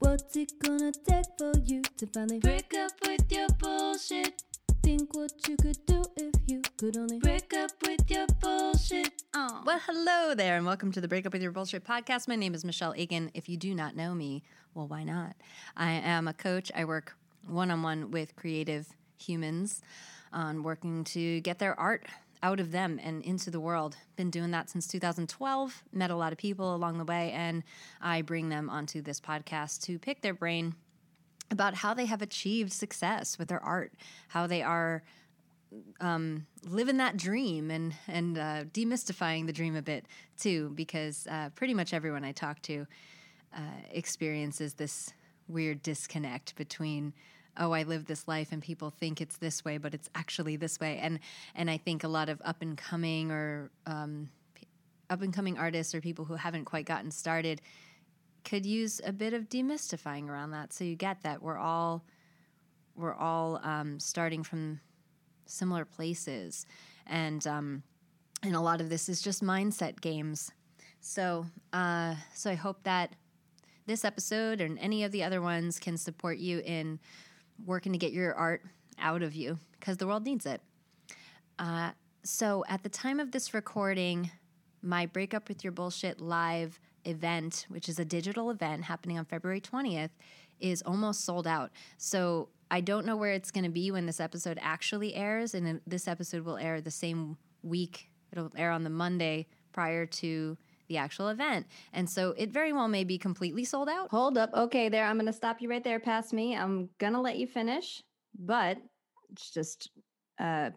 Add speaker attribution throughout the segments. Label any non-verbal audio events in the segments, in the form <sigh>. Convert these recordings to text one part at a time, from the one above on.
Speaker 1: What's it gonna take for you to finally break up with your bullshit? Think what you could do if you could only break up with your bullshit. Oh.
Speaker 2: Well, hello there, and welcome to the Break Up With Your Bullshit podcast. My name is Michelle Aiken. If you do not know me, well, why not? I am a coach. I work one on one with creative humans on working to get their art out of them and into the world. Been doing that since 2012, met a lot of people along the way, and I bring them onto this podcast to pick their brain about how they have achieved success with their art, how they are um, living that dream and and uh, demystifying the dream a bit too, because uh, pretty much everyone I talk to uh, experiences this weird disconnect between oh i live this life and people think it's this way but it's actually this way. And and i think a lot of up and coming or um, up and coming artists or people who haven't quite gotten started could use a bit of demystifying around that. So you get that we're all we're all um, starting from similar places. And um, and a lot of this is just mindset games. So uh, so i hope that this episode and any of the other ones can support you in working to get your art out of you because the world needs it. Uh, so, at the time of this recording, my Breakup with Your Bullshit live event, which is a digital event happening on February 20th, is almost sold out. So, I don't know where it's going to be when this episode actually airs. And this episode will air the same week, it'll air on the Monday prior to the actual event. And so it very well may be completely sold out.
Speaker 3: Hold up. Okay, there. I'm going to stop you right there past me. I'm going to let you finish, but it's just uh,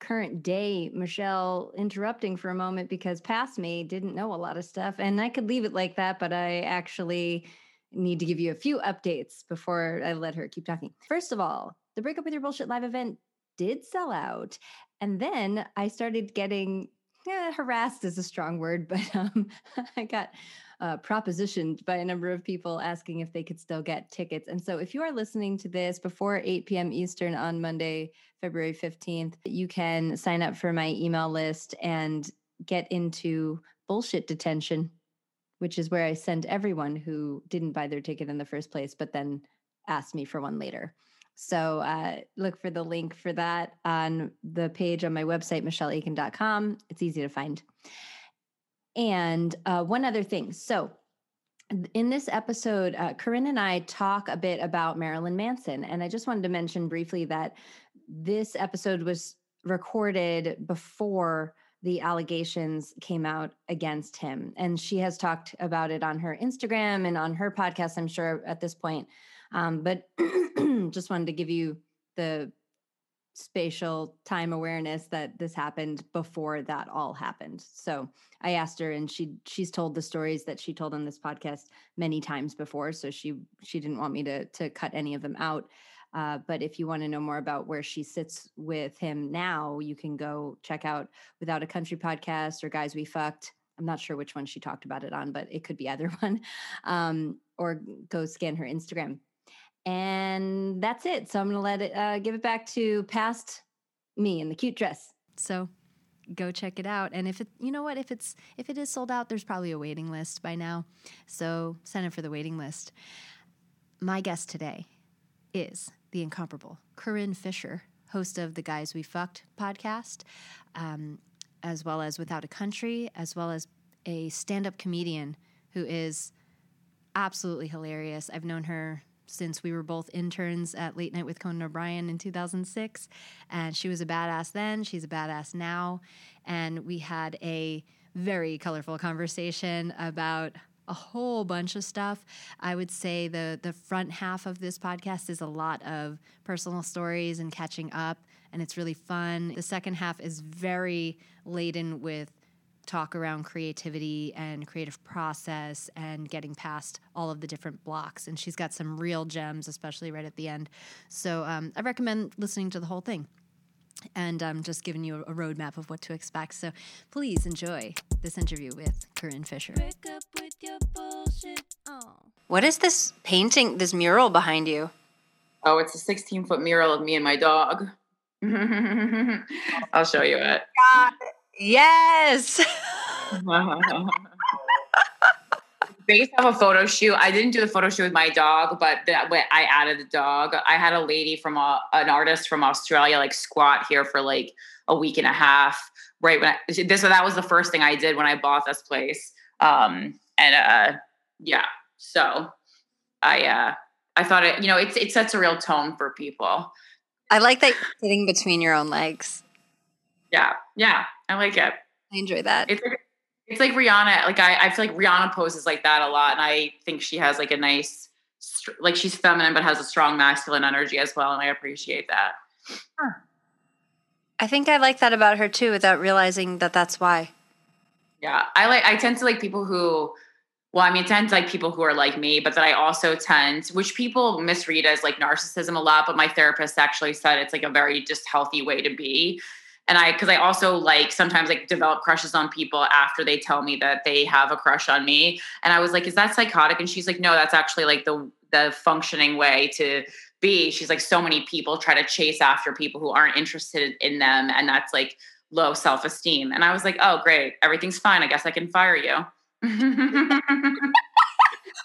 Speaker 3: current day Michelle interrupting for a moment because past me didn't know a lot of stuff. And I could leave it like that, but I actually need to give you a few updates before I let her keep talking. First of all, the Break Up With Your Bullshit live event did sell out. And then I started getting yeah, harassed is a strong word, <laughs> but um, I got uh, propositioned by a number of people asking if they could still get tickets. And so, if you are listening to this before 8 p.m. Eastern on Monday, February 15th, you can sign up for my email list and get into bullshit detention, which is where I send everyone who didn't buy their ticket in the first place, but then asked me for one later. So uh, look for the link for that on the page on my website, michelleaiken.com. It's easy to find. And uh, one other thing. So in this episode, uh, Corinne and I talk a bit about Marilyn Manson. And I just wanted to mention briefly that this episode was recorded before the allegations came out against him. And she has talked about it on her Instagram and on her podcast, I'm sure, at this point. Um, but <clears throat> just wanted to give you the spatial time awareness that this happened before that all happened. So I asked her and she she's told the stories that she told on this podcast many times before. So she she didn't want me to to cut any of them out. Uh, but if you want to know more about where she sits with him now, you can go check out Without a Country podcast or Guys We Fucked. I'm not sure which one she talked about it on, but it could be either <laughs> one. Um, or go scan her Instagram. And that's it. So I'm going to let it uh, give it back to past me in the cute dress.
Speaker 2: So go check it out. And if it, you know what, if it's if it is sold out, there's probably a waiting list by now. So sign up for the waiting list. My guest today is the incomparable Corinne Fisher, host of the Guys We Fucked podcast, um, as well as Without a Country, as well as a stand-up comedian who is absolutely hilarious. I've known her since we were both interns at Late Night with Conan O'Brien in 2006. And she was a badass then, she's a badass now. And we had a very colorful conversation about a whole bunch of stuff. I would say the the front half of this podcast is a lot of personal stories and catching up and it's really fun. The second half is very laden with talk around creativity and creative process and getting past all of the different blocks. And she's got some real gems, especially right at the end. So um, I recommend listening to the whole thing. And I'm um, just giving you a roadmap of what to expect. So please enjoy this interview with Corinne Fisher.
Speaker 1: Oh.
Speaker 2: What is this painting, this mural behind you?
Speaker 4: Oh, it's a 16 foot mural of me and my dog. <laughs> I'll show you it.
Speaker 2: God Yes. <laughs> <laughs>
Speaker 4: based off a photo shoot. I didn't do the photo shoot with my dog, but that way I added the dog. I had a lady from a, an artist from Australia like squat here for like a week and a half. Right when I, this, that was the first thing I did when I bought this place. Um, and uh, yeah, so I uh, I thought it, you know, it it sets a real tone for people.
Speaker 2: I like that you're sitting between your own legs.
Speaker 4: Yeah, yeah, I like it.
Speaker 2: I enjoy that.
Speaker 4: It's like, it's like Rihanna. Like I, I feel like Rihanna poses like that a lot, and I think she has like a nice, like she's feminine but has a strong masculine energy as well, and I appreciate that.
Speaker 2: Huh. I think I like that about her too, without realizing that that's why.
Speaker 4: Yeah, I like. I tend to like people who well, I mean, I tend to like people who are like me, but that I also tend, which people misread as like narcissism a lot, but my therapist actually said it's like a very just healthy way to be. And I, cause I also like sometimes like develop crushes on people after they tell me that they have a crush on me. And I was like, is that psychotic? And she's like, no, that's actually like the, the functioning way to be. She's like, so many people try to chase after people who aren't interested in them. And that's like low self esteem. And I was like, oh, great. Everything's fine. I guess I can fire you. <laughs>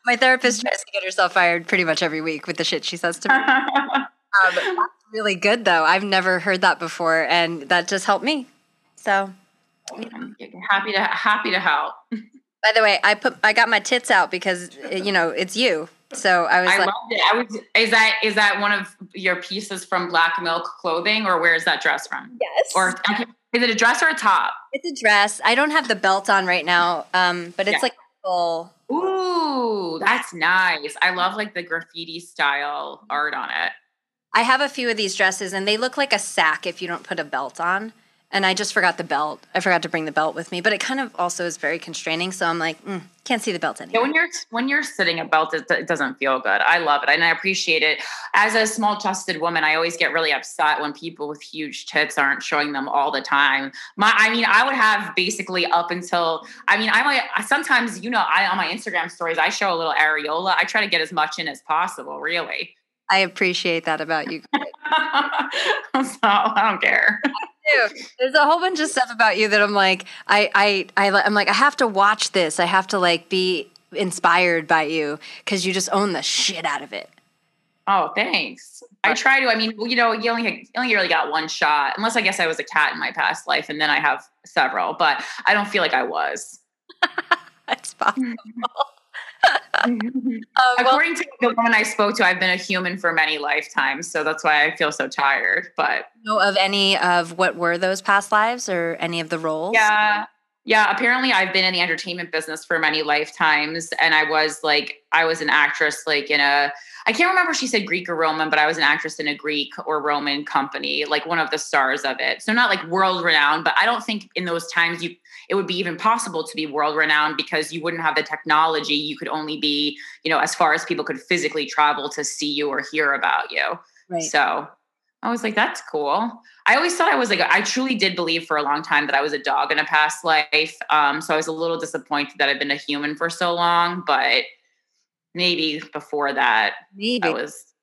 Speaker 2: My therapist tries to get herself fired pretty much every week with the shit she says to me. <laughs> um, really good though. I've never heard that before, and that just helped me. So,
Speaker 4: happy to happy to help. <laughs>
Speaker 2: By the way, I put I got my tits out because you know it's you. So I was.
Speaker 4: I
Speaker 2: like,
Speaker 4: loved it. I was. Is that is that one of your pieces from Black Milk Clothing, or where is that dress from?
Speaker 2: Yes.
Speaker 4: Or is it a dress or a top?
Speaker 2: It's a dress. I don't have the belt on right now, um, but it's yeah. like full.
Speaker 4: Ooh, that's nice. I love like the graffiti style art on it.
Speaker 2: I have a few of these dresses, and they look like a sack if you don't put a belt on and I just forgot the belt. I forgot to bring the belt with me, but it kind of also is very constraining. So I'm like, mm, can't see the belt anymore.
Speaker 4: Yeah, when you're when you're sitting a belt, it, it, doesn't feel good. I love it, and I appreciate it. As a small chested woman, I always get really upset when people with huge tits aren't showing them all the time. My, I mean, I would have basically up until I mean, I might sometimes, you know, I on my Instagram stories, I show a little areola. I try to get as much in as possible. Really.
Speaker 2: I appreciate that about you. <laughs>
Speaker 4: so I don't care <laughs>
Speaker 2: do. There's a whole bunch of stuff about you that I'm like, I, I, I, I'm like, I have to watch this. I have to like be inspired by you because you just own the shit out of it.
Speaker 4: Oh, thanks. I try to. I mean, you know, you only you only really got one shot, unless I guess I was a cat in my past life, and then I have several. But I don't feel like I was. <laughs>
Speaker 2: That's possible.
Speaker 4: Um, According well, to the woman I spoke to, I've been a human for many lifetimes, so that's why I feel so tired. But
Speaker 2: know of any of what were those past lives or any of the roles?
Speaker 4: Yeah. Yeah, apparently I've been in the entertainment business for many lifetimes and I was like I was an actress like in a I can't remember she said Greek or Roman, but I was an actress in a Greek or Roman company, like one of the stars of it. So not like world renowned, but I don't think in those times you it would be even possible to be world renowned because you wouldn't have the technology. You could only be, you know, as far as people could physically travel to see you or hear about you. Right. So I was like, that's cool. I always thought I was like, I truly did believe for a long time that I was a dog in a past life. Um, so I was a little disappointed that I've been a human for so long, but maybe before that, maybe I was,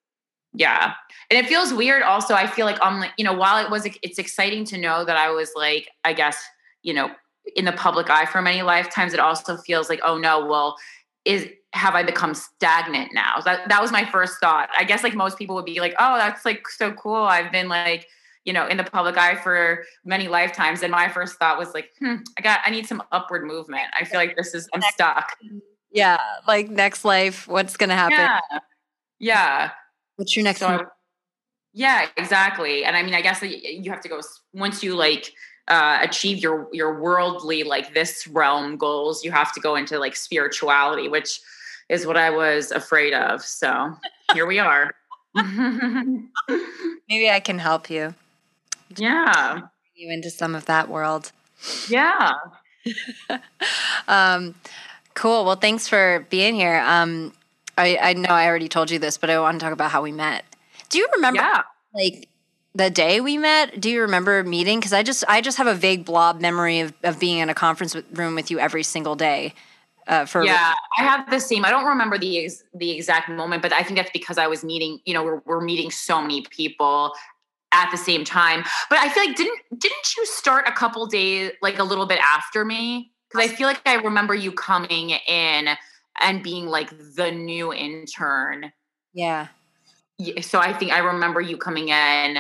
Speaker 4: yeah. And it feels weird. Also, I feel like I'm like, you know, while it was, it's exciting to know that I was like, I guess, you know, in the public eye for many lifetimes. It also feels like, oh no, well, is have I become stagnant now? That that was my first thought. I guess like most people would be like, oh, that's like so cool. I've been like, you know, in the public eye for many lifetimes. And my first thought was like, hmm, I got I need some upward movement. I feel like this is I'm stuck.
Speaker 2: Yeah, like next life, what's gonna happen?
Speaker 4: Yeah. Yeah.
Speaker 2: What's your next so,
Speaker 4: Yeah, exactly. And I mean, I guess you have to go once you like uh, achieve your your worldly like this realm goals, you have to go into like spirituality, which is what I was afraid of. So here we are. <laughs>
Speaker 2: Maybe I can help you.
Speaker 4: Yeah.
Speaker 2: You into some of that world.
Speaker 4: Yeah. <laughs>
Speaker 2: um, cool. Well, thanks for being here. Um, I, I know I already told you this, but I want to talk about how we met. Do you remember
Speaker 4: yeah.
Speaker 2: like the day we met? Do you remember meeting? Because I just I just have a vague blob memory of, of being in a conference room with you every single day. Uh, for
Speaker 4: yeah, I have the same. I don't remember the ex- the exact moment, but I think that's because I was meeting. You know, we're, we're meeting so many people at the same time. But I feel like didn't didn't you start a couple days like a little bit after me? Because I feel like I remember you coming in and being like the new intern.
Speaker 2: Yeah.
Speaker 4: So I think I remember you coming in.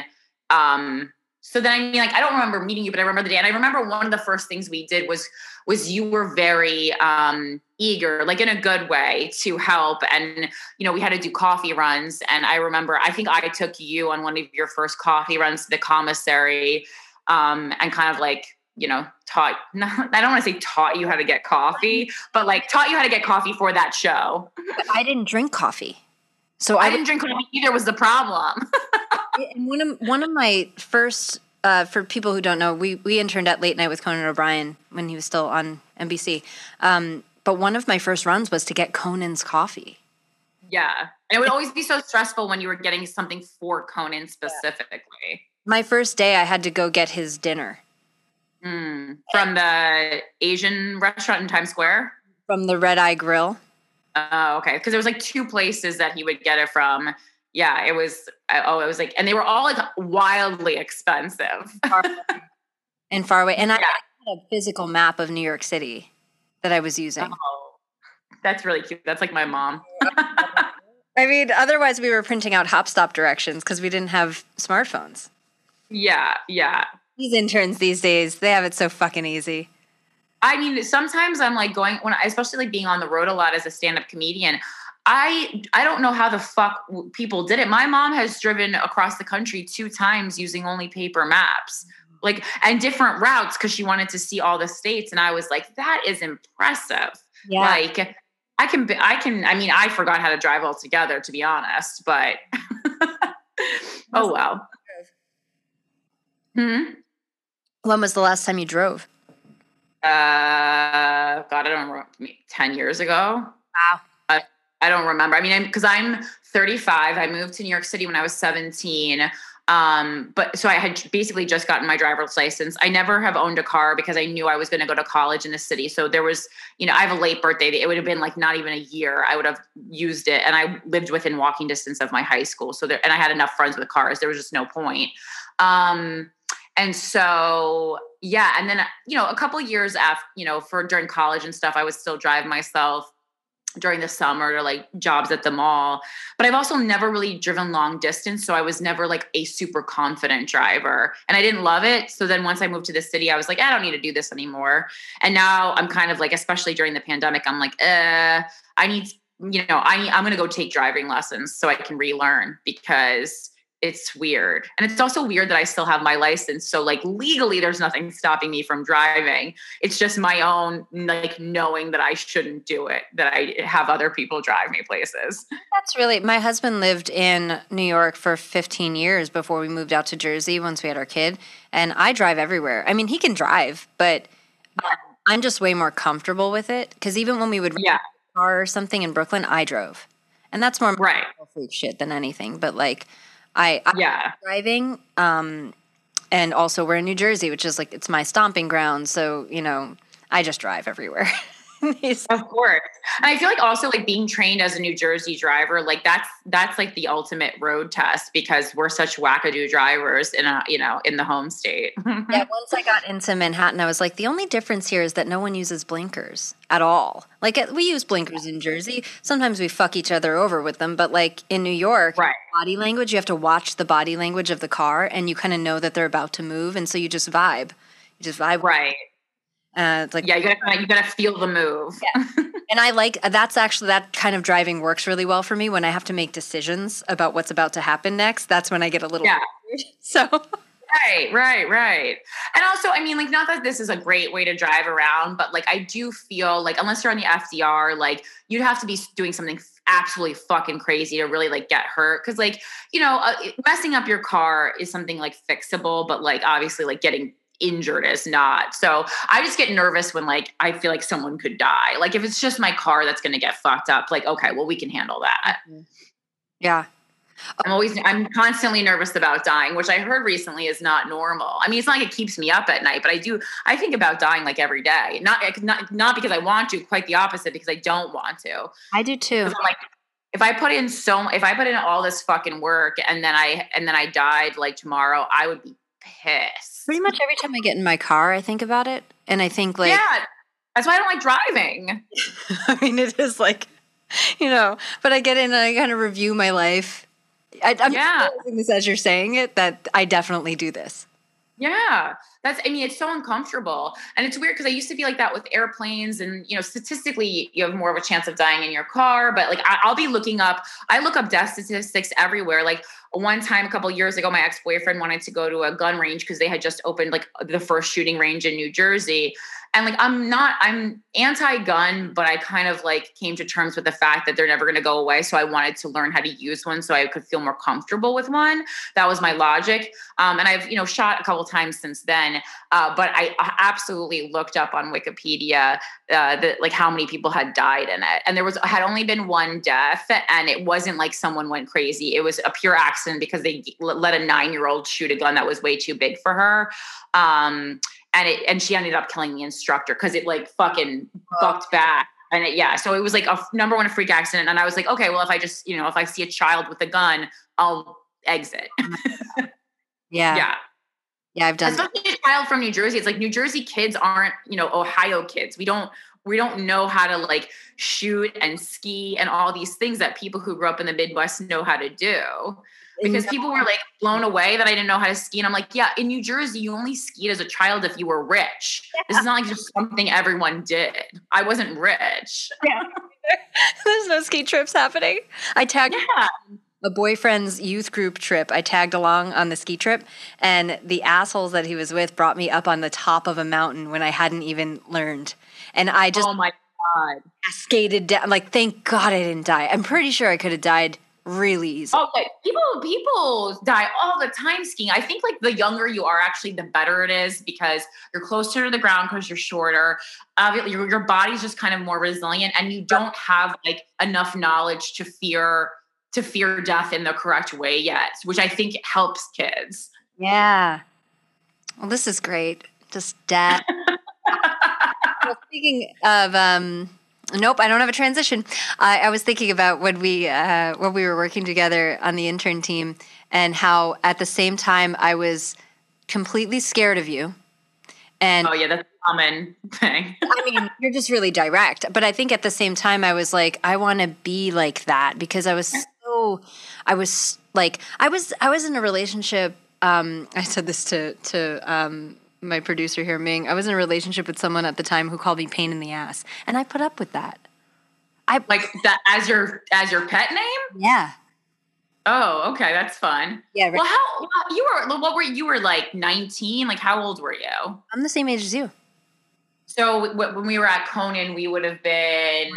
Speaker 4: Um, so then I mean, like, I don't remember meeting you, but I remember the day. And I remember one of the first things we did was was you were very um eager, like in a good way, to help. And you know, we had to do coffee runs. And I remember, I think I took you on one of your first coffee runs to the commissary, um, and kind of like you know, taught, <laughs> not, I don't want to say taught you how to get coffee, but like taught you how to get coffee for that show.
Speaker 2: I didn't drink coffee. So
Speaker 4: I,
Speaker 2: I
Speaker 4: didn't drink coffee either was the problem. <laughs>
Speaker 2: and one of one of my first uh, for people who don't know, we we interned at Late Night with Conan O'Brien when he was still on NBC. Um, but one of my first runs was to get Conan's coffee.
Speaker 4: Yeah, and it would always be so stressful when you were getting something for Conan specifically.
Speaker 2: My first day, I had to go get his dinner
Speaker 4: Mm, from the Asian restaurant in Times Square?
Speaker 2: From the Red Eye Grill.
Speaker 4: Oh, okay. Because there was like two places that he would get it from. Yeah, it was. Oh, it was like, and they were all like wildly expensive. <laughs>
Speaker 2: and far away. And yeah. I had a physical map of New York City that I was using. Oh,
Speaker 4: that's really cute. That's like my mom. <laughs>
Speaker 2: I mean, otherwise we were printing out HopStop directions because we didn't have smartphones.
Speaker 4: Yeah, yeah.
Speaker 2: These interns these days, they have it so fucking easy.
Speaker 4: I mean, sometimes I'm like going when, I, especially like being on the road a lot as a stand-up comedian. I I don't know how the fuck people did it. My mom has driven across the country two times using only paper maps, like and different routes because she wanted to see all the states. And I was like, that is impressive. Yeah. Like I can I can I mean I forgot how to drive altogether to be honest, but <laughs> oh well.
Speaker 2: Hmm. When was the last time you drove?
Speaker 4: Uh, God, I don't remember. Ten years ago.
Speaker 2: Wow.
Speaker 4: I, don't remember. I mean, I'm, because I'm 35. I moved to New York City when I was 17. Um, but so I had basically just gotten my driver's license. I never have owned a car because I knew I was going to go to college in the city. So there was, you know, I have a late birthday. It would have been like not even a year. I would have used it, and I lived within walking distance of my high school. So there, and I had enough friends with cars. There was just no point. Um, and so yeah and then you know a couple years after you know for during college and stuff i would still drive myself during the summer to like jobs at the mall but i've also never really driven long distance so i was never like a super confident driver and i didn't love it so then once i moved to the city i was like i don't need to do this anymore and now i'm kind of like especially during the pandemic i'm like uh i need you know i i'm going to go take driving lessons so i can relearn because it's weird. And it's also weird that I still have my license. So like legally there's nothing stopping me from driving. It's just my own like knowing that I shouldn't do it, that I have other people drive me places.
Speaker 2: That's really my husband lived in New York for 15 years before we moved out to Jersey once we had our kid. And I drive everywhere. I mean, he can drive, but I'm just way more comfortable with it. Cause even when we would
Speaker 4: yeah.
Speaker 2: car or something in Brooklyn, I drove. And that's more
Speaker 4: right.
Speaker 2: freak shit than anything. But like I, I
Speaker 4: yeah
Speaker 2: driving. Um, and also we're in New Jersey, which is like it's my stomping ground. So you know, I just drive everywhere. <laughs> <laughs>
Speaker 4: of course, and I feel like also like being trained as a New Jersey driver, like that's that's like the ultimate road test because we're such wackadoo drivers in a you know in the home state. <laughs>
Speaker 2: yeah, once I got into Manhattan, I was like, the only difference here is that no one uses blinkers at all. Like uh, we use blinkers in Jersey. Sometimes we fuck each other over with them, but like in New York,
Speaker 4: right.
Speaker 2: body language, you have to watch the body language of the car, and you kind of know that they're about to move, and so you just vibe. You just vibe.
Speaker 4: Right.
Speaker 2: Uh, like
Speaker 4: yeah, you gotta you gotta feel the move.
Speaker 2: Yeah. <laughs> and I like that's actually that kind of driving works really well for me when I have to make decisions about what's about to happen next. That's when I get a little
Speaker 4: yeah.
Speaker 2: Weird. <laughs> So
Speaker 4: Right, right, right. And also, I mean, like, not that this is a great way to drive around, but like, I do feel like, unless you're on the FDR, like, you'd have to be doing something absolutely fucking crazy to really like get hurt. Cause, like, you know, uh, messing up your car is something like fixable, but like, obviously, like, getting injured is not. So I just get nervous when like I feel like someone could die. Like if it's just my car that's going to get fucked up, like okay, well we can handle that.
Speaker 2: Mm-hmm. Yeah.
Speaker 4: I'm always I'm constantly nervous about dying, which I heard recently is not normal. I mean, it's not like it keeps me up at night, but I do I think about dying like every day. Not not not because I want to, quite the opposite because I don't want to.
Speaker 2: I do too. I'm
Speaker 4: like if I put in so if I put in all this fucking work and then I and then I died like tomorrow, I would be pissed.
Speaker 2: Pretty much every time I get in my car, I think about it, and I think like,
Speaker 4: yeah, That's why I don't like driving. <laughs>
Speaker 2: I mean, it is like, you know, but I get in and I kind of review my life. I, I'm
Speaker 4: Yeah.
Speaker 2: realizing this as you're saying it that I definitely do this.
Speaker 4: Yeah, that's. I mean, it's so uncomfortable, and it's weird because I used to be like that with airplanes, and you know, statistically, you have more of a chance of dying in your car. But like, I, I'll be looking up. I look up death statistics everywhere. Like one time, a couple years ago, my ex boyfriend wanted to go to a gun range because they had just opened like the first shooting range in New Jersey. And like, I'm not. I'm anti-gun, but I kind of like came to terms with the fact that they're never going to go away. So I wanted to learn how to use one so I could feel more comfortable with one. That was my logic. Um, and I've you know shot a couple times since then. Uh, but I absolutely looked up on Wikipedia uh, that like how many people had died in it, and there was had only been one death, and it wasn't like someone went crazy. It was a pure accident because they let a nine year old shoot a gun that was way too big for her. Um, and it and she ended up killing the instructor because it like fucking bucked back. And it, yeah, so it was like a number one freak accident. And I was like, okay, well, if I just, you know, if I see a child with a gun, I'll exit.
Speaker 2: Oh <laughs> yeah.
Speaker 4: yeah.
Speaker 2: Yeah, I've done
Speaker 4: especially a child from New Jersey. It's like New Jersey kids aren't, you know, Ohio kids. We don't we don't know how to like shoot and ski and all these things that people who grew up in the Midwest know how to do. Because mm-hmm. people were like blown away that I didn't know how to ski. And I'm like, yeah, in New Jersey, you only skied as a child if you were rich. This is not like just something everyone did. I wasn't rich. Yeah. <laughs>
Speaker 2: There's no ski trips happening. I tagged
Speaker 4: Yeah.
Speaker 2: a boyfriend's youth group trip. I tagged along on the ski trip, and the assholes that he was with brought me up on the top of a mountain when I hadn't even learned. And I just
Speaker 4: oh my God.
Speaker 2: cascaded down. Like, thank God I didn't die. I'm pretty sure I could have died really easily.
Speaker 4: Oh, like people people die all the time skiing. I think like the younger you are, actually, the better it is because you're closer to the ground because you're shorter. Obviously, your, your body's just kind of more resilient, and you don't have like enough knowledge to fear to fear death in the correct way yet, which I think helps kids.
Speaker 2: Yeah. Well, this is great. Just death. <laughs> well, speaking of, um, nope, I don't have a transition. I, I was thinking about when we uh, when we were working together on the intern team, and how at the same time I was completely scared of you, and
Speaker 4: Oh yeah, that's a common thing. <laughs>
Speaker 2: I mean, you're just really direct. But I think at the same time, I was like, I want to be like that because I was so, I was like, I was, I was in a relationship. Um, <laughs> I said this to to um, my producer here, Ming. I was in a relationship with someone at the time who called me pain in the ass, and I put up with that. I
Speaker 4: Like that as your as your pet name.
Speaker 2: yeah,
Speaker 4: Oh, okay, that's fun.
Speaker 2: yeah. right.
Speaker 4: Well, how well, you were? What were you were like nineteen? Like how old were you?
Speaker 2: I'm the same age as you.
Speaker 4: So when we were at Conan, we would have been.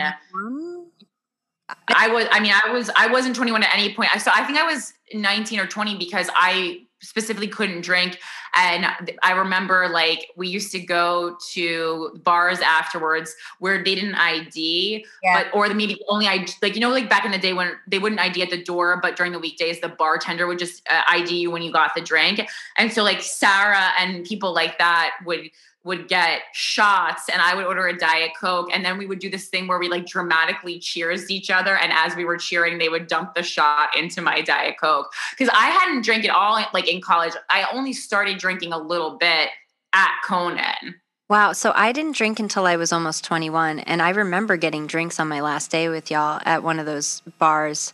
Speaker 4: I was. I mean, I was. I wasn't 21 at any point. I so I think I was 19 or 20 because I specifically couldn't drink, and I remember like we used to go to bars afterwards where they didn't ID,
Speaker 2: Yeah.
Speaker 4: but or the maybe only I like you know like back in the day when they wouldn't ID at the door, but during the weekdays the bartender would just uh, ID you when you got the drink, and so like Sarah and people like that would would get shots and I would order a Diet Coke. And then we would do this thing where we like dramatically cheers each other. And as we were cheering, they would dump the shot into my Diet Coke. Because I hadn't drank it all like in college. I only started drinking a little bit at Conan.
Speaker 2: Wow. So I didn't drink until I was almost 21. And I remember getting drinks on my last day with y'all at one of those bars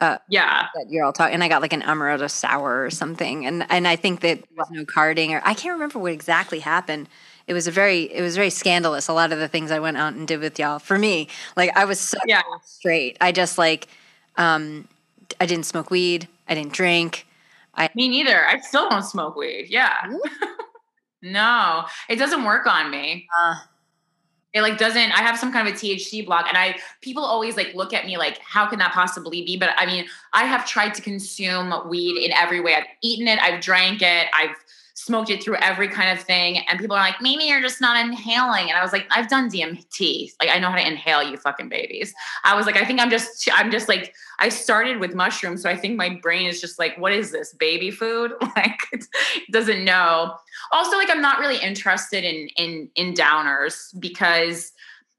Speaker 4: Yeah.
Speaker 2: that you're all talking. And I got like an amaretto sour or something. And and I think that there was no carding or I can't remember what exactly happened. It was a very it was very scandalous. A lot of the things I went out and did with y'all. For me, like I was so
Speaker 4: Yeah.
Speaker 2: straight. I just like um I didn't smoke weed. I didn't drink.
Speaker 4: I Me neither. I still don't smoke weed. Yeah. <laughs> no, it doesn't work on me.
Speaker 2: Uh,
Speaker 4: it like doesn't i have some kind of a thc block and i people always like look at me like how can that possibly be? But i mean i have tried to consume weed in every way. I've eaten it i've drank it i've smoked it through every kind of thing and people are like maybe you're just not inhaling. And i was like i've done dmt like i know how to inhale you fucking babies. I was like i think i'm just i'm just like i started with mushrooms so i think my brain is just like what is this baby food? <laughs> Like it doesn't know. Also like i'm not really interested in in in downers because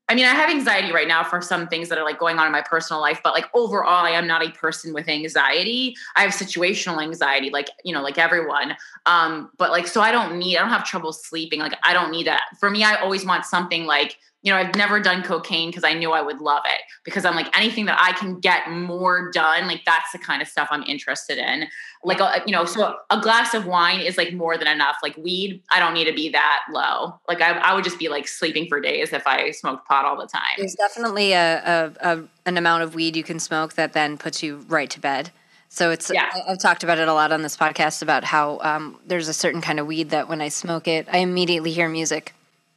Speaker 4: i mean i have anxiety right now for some things that are like going on in my personal life but like overall i am not a person with anxiety. I have situational anxiety like you know like everyone. Um but like so i don't need i don't have trouble sleeping. Like i don't need that. For me i always want something like you know, I've never done cocaine because I knew I would love it because I'm like anything that I can get more done, like that's the kind of stuff I'm interested in. Like, a, you know, so a glass of wine is like more than enough. Like weed, I don't need to be that low. Like I, I would just be like sleeping for days if I smoked pot all the time.
Speaker 2: There's definitely a, a, a an amount of weed you can smoke that then puts you right to bed. So it's
Speaker 4: Yeah.
Speaker 2: I- I've talked about it a lot on this podcast about how um, there's a certain kind of weed that when I smoke it, I immediately hear music.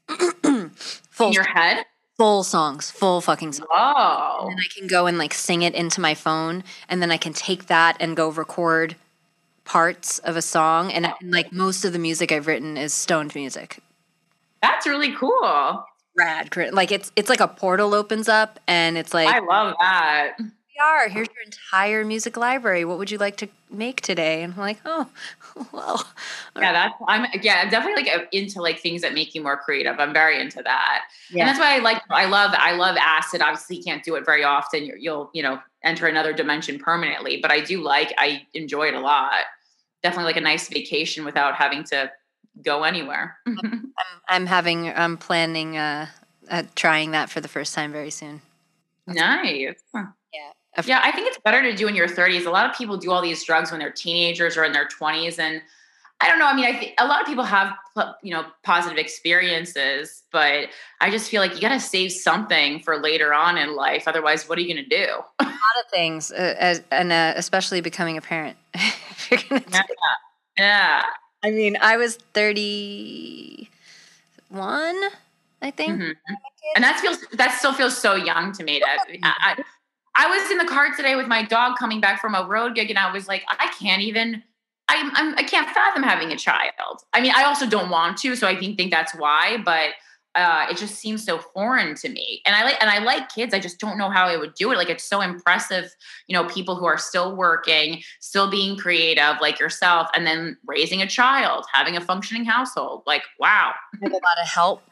Speaker 2: <clears throat> full
Speaker 4: In your head?
Speaker 2: full songs, full fucking songs.
Speaker 4: Oh.
Speaker 2: And I can go and like sing it into my phone, and then I can take that and go record parts of a song. And, and like most of the music I've written is stoned music.
Speaker 4: That's really cool.
Speaker 2: Rad, like it's it's like a portal opens up, and it's like
Speaker 4: I love that.
Speaker 2: Are. Here's your entire music library. What would you like to make today? And I'm like, oh, <laughs> well,
Speaker 4: Yeah, that's I'm yeah, I'm definitely like into like things that make you more creative. I'm very into that.
Speaker 2: Yeah.
Speaker 4: And that's why I like I love I love acid. Obviously you can't do it very often. You're, you'll, you know, enter another dimension permanently, but I do like I enjoy it a lot. Definitely like a nice vacation without having to go anywhere. <laughs>
Speaker 2: I'm, I'm having, I'm planning, uh, uh, trying that for the first time very soon.
Speaker 4: Nice.
Speaker 2: Yeah.
Speaker 4: Yeah, I think it's better to do in your 30s. A lot of people do all these drugs when they're teenagers or in their 20s and I don't know. I mean, I think a lot of people have, you know, positive experiences, but I just feel like you got to save something for later on in life. Otherwise, what are you going to do?
Speaker 2: A lot of things, uh, as, and uh, especially becoming a parent. <laughs> If you're gonna
Speaker 4: Yeah. yeah.
Speaker 2: I mean, I was 31, I think.
Speaker 4: Mhm. And that feels that still feels so young to me. That <laughs> I, I, was in the car today with my dog coming back from a road gig, and I was like, I can't even. I'm, I'm I can't fathom having a child. I mean, I also don't want to, so I think think that's why. But uh, it just seems so foreign to me. And I like and I like kids. I just don't know how I would do it. Like it's so impressive, you know, people who are still working, still being creative, like yourself, and then raising a child, having a functioning household. Like, wow,
Speaker 2: have a lot of help.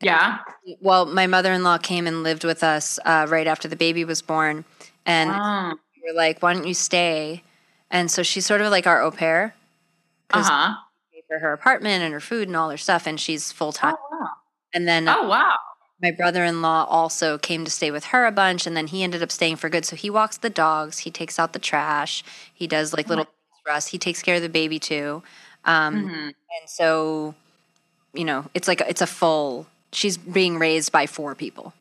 Speaker 4: Yeah.
Speaker 2: Well, my mother in law came and lived with us uh, right after the baby was born. And
Speaker 4: Oh.
Speaker 2: we were like, why don't you stay? And so she's sort of like our au pair.
Speaker 4: Uh
Speaker 2: 'cause
Speaker 4: huh.
Speaker 2: for her apartment and her food and all her stuff. And she's full time.
Speaker 4: Oh wow.
Speaker 2: And then
Speaker 4: Oh wow.
Speaker 2: my brother-in-law also came to stay with her a bunch and then he ended up staying for good so he walks the dogs he takes out the trash he does like little things for us he takes care of the baby too um,
Speaker 4: Mhm.
Speaker 2: and so you know it's like it's a full she's being raised by four people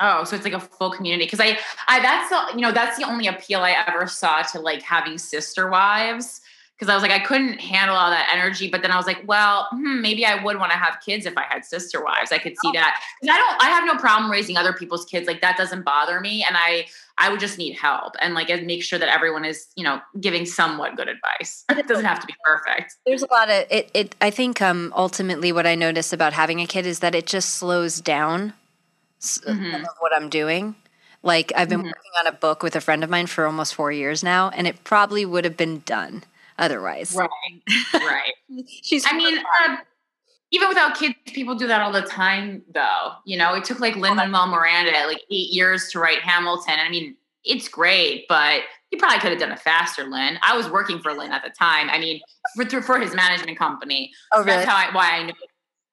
Speaker 4: Oh, so it's like a full community. Because I, I that's the you know that's the only appeal I ever saw to like having sister wives. Because I was like I couldn't handle all that energy, but then I was like, well, hmm, maybe I would want to have kids if I had sister wives. I could see that. 'Cause I don't. I have no problem raising other people's kids. Like that doesn't bother me, and I I would just need help and like and make sure that everyone is you know giving somewhat good advice. It doesn't have to be perfect.
Speaker 2: there's a lot of it, it i think um ultimately what i notice about having a kid is that it just slows down
Speaker 4: Mhm.
Speaker 2: of what i'm doing like i've been
Speaker 4: Mhm.
Speaker 2: working on a book with a friend of mine for almost four years now and it probably would have been done otherwise
Speaker 4: Right. Right. <laughs>
Speaker 2: she's
Speaker 4: I mean, uh, even without kids, people do that all the time, though. You know, it took like Lin Manuel Miranda like eight years to write Hamilton. I mean, it's great, but you probably could have done it faster, Lin. I was working for Lin at the time. I mean, for for his management company.
Speaker 2: oh really
Speaker 4: That's how I, why I know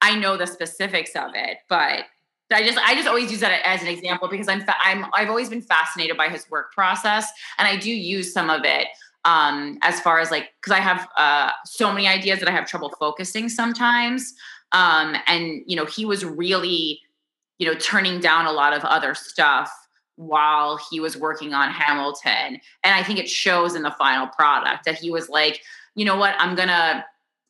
Speaker 4: I know the specifics of it, but. I just I just always use that as an example because I'm fa- I'm I've always been fascinated by his work process and I do use some of it um as far as like because i have uh so many ideas that i have trouble focusing sometimes um and you know he was really you know turning down a lot of other stuff while he was working on hamilton. And i think it shows in the final product that he was like you know what? I'm gonna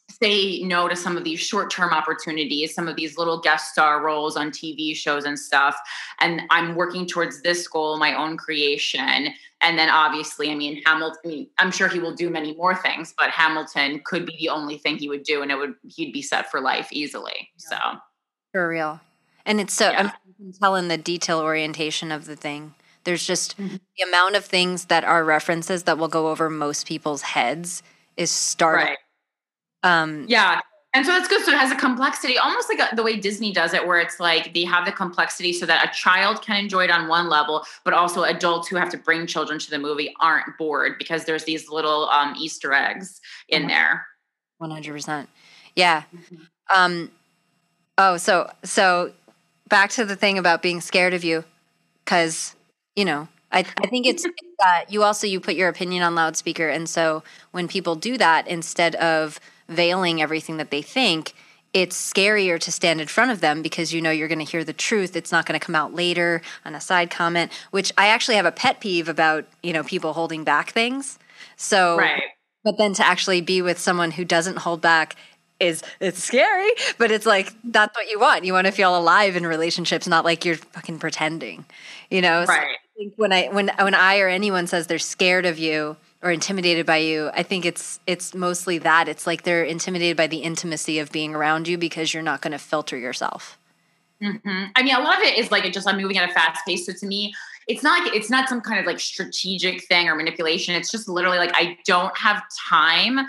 Speaker 4: say no to some of these short-term opportunities some of these little guest star roles on tv shows and stuff and i'm working towards this goal my own creation and then obviously, I mean, Hamilton, I mean, I'm sure he will do many more things, but Hamilton could be the only thing he would do and it would, he'd be set for life easily. So,
Speaker 2: for real and it's so
Speaker 4: Yeah.
Speaker 2: i'm you can tell in the detail orientation of the thing there's just
Speaker 4: Mhm.
Speaker 2: the amount of things that are references that will go over most people's heads is startling
Speaker 4: right.
Speaker 2: Um
Speaker 4: Yeah. And so that's good. So it has a complexity, almost like a, the way Disney does it, where it's like they have the complexity so that a child can enjoy it on one level, but also adults who have to bring children to the movie aren't bored because there's these little um, Easter eggs in there.
Speaker 2: 100% yeah um oh so so back to the thing about being scared of you, because you know, I I think it's <laughs> that you also you put your opinion on loudspeaker, and so when people do that, instead of veiling everything that they think, it's scarier to stand in front of them because you know you're going to hear the truth. It's not going to come out later on a side comment, which I actually have a pet peeve about, you know, people holding back things. So,
Speaker 4: right.
Speaker 2: but then to actually be with someone who doesn't hold back is it's scary, but it's like that's what you want. You want to feel alive in relationships, not like you're fucking pretending. You know?
Speaker 4: Right. So
Speaker 2: I think when I when when I or anyone says they're scared of you, or intimidated by you i think it's it's mostly that. It's like they're intimidated by the intimacy of being around you because you're not going to filter yourself.
Speaker 4: Mm-hmm. i mean a lot of it is like it just i'm moving at a fast pace. So to me it's not like it's not some kind of like strategic thing or manipulation. It's just literally like i don't have time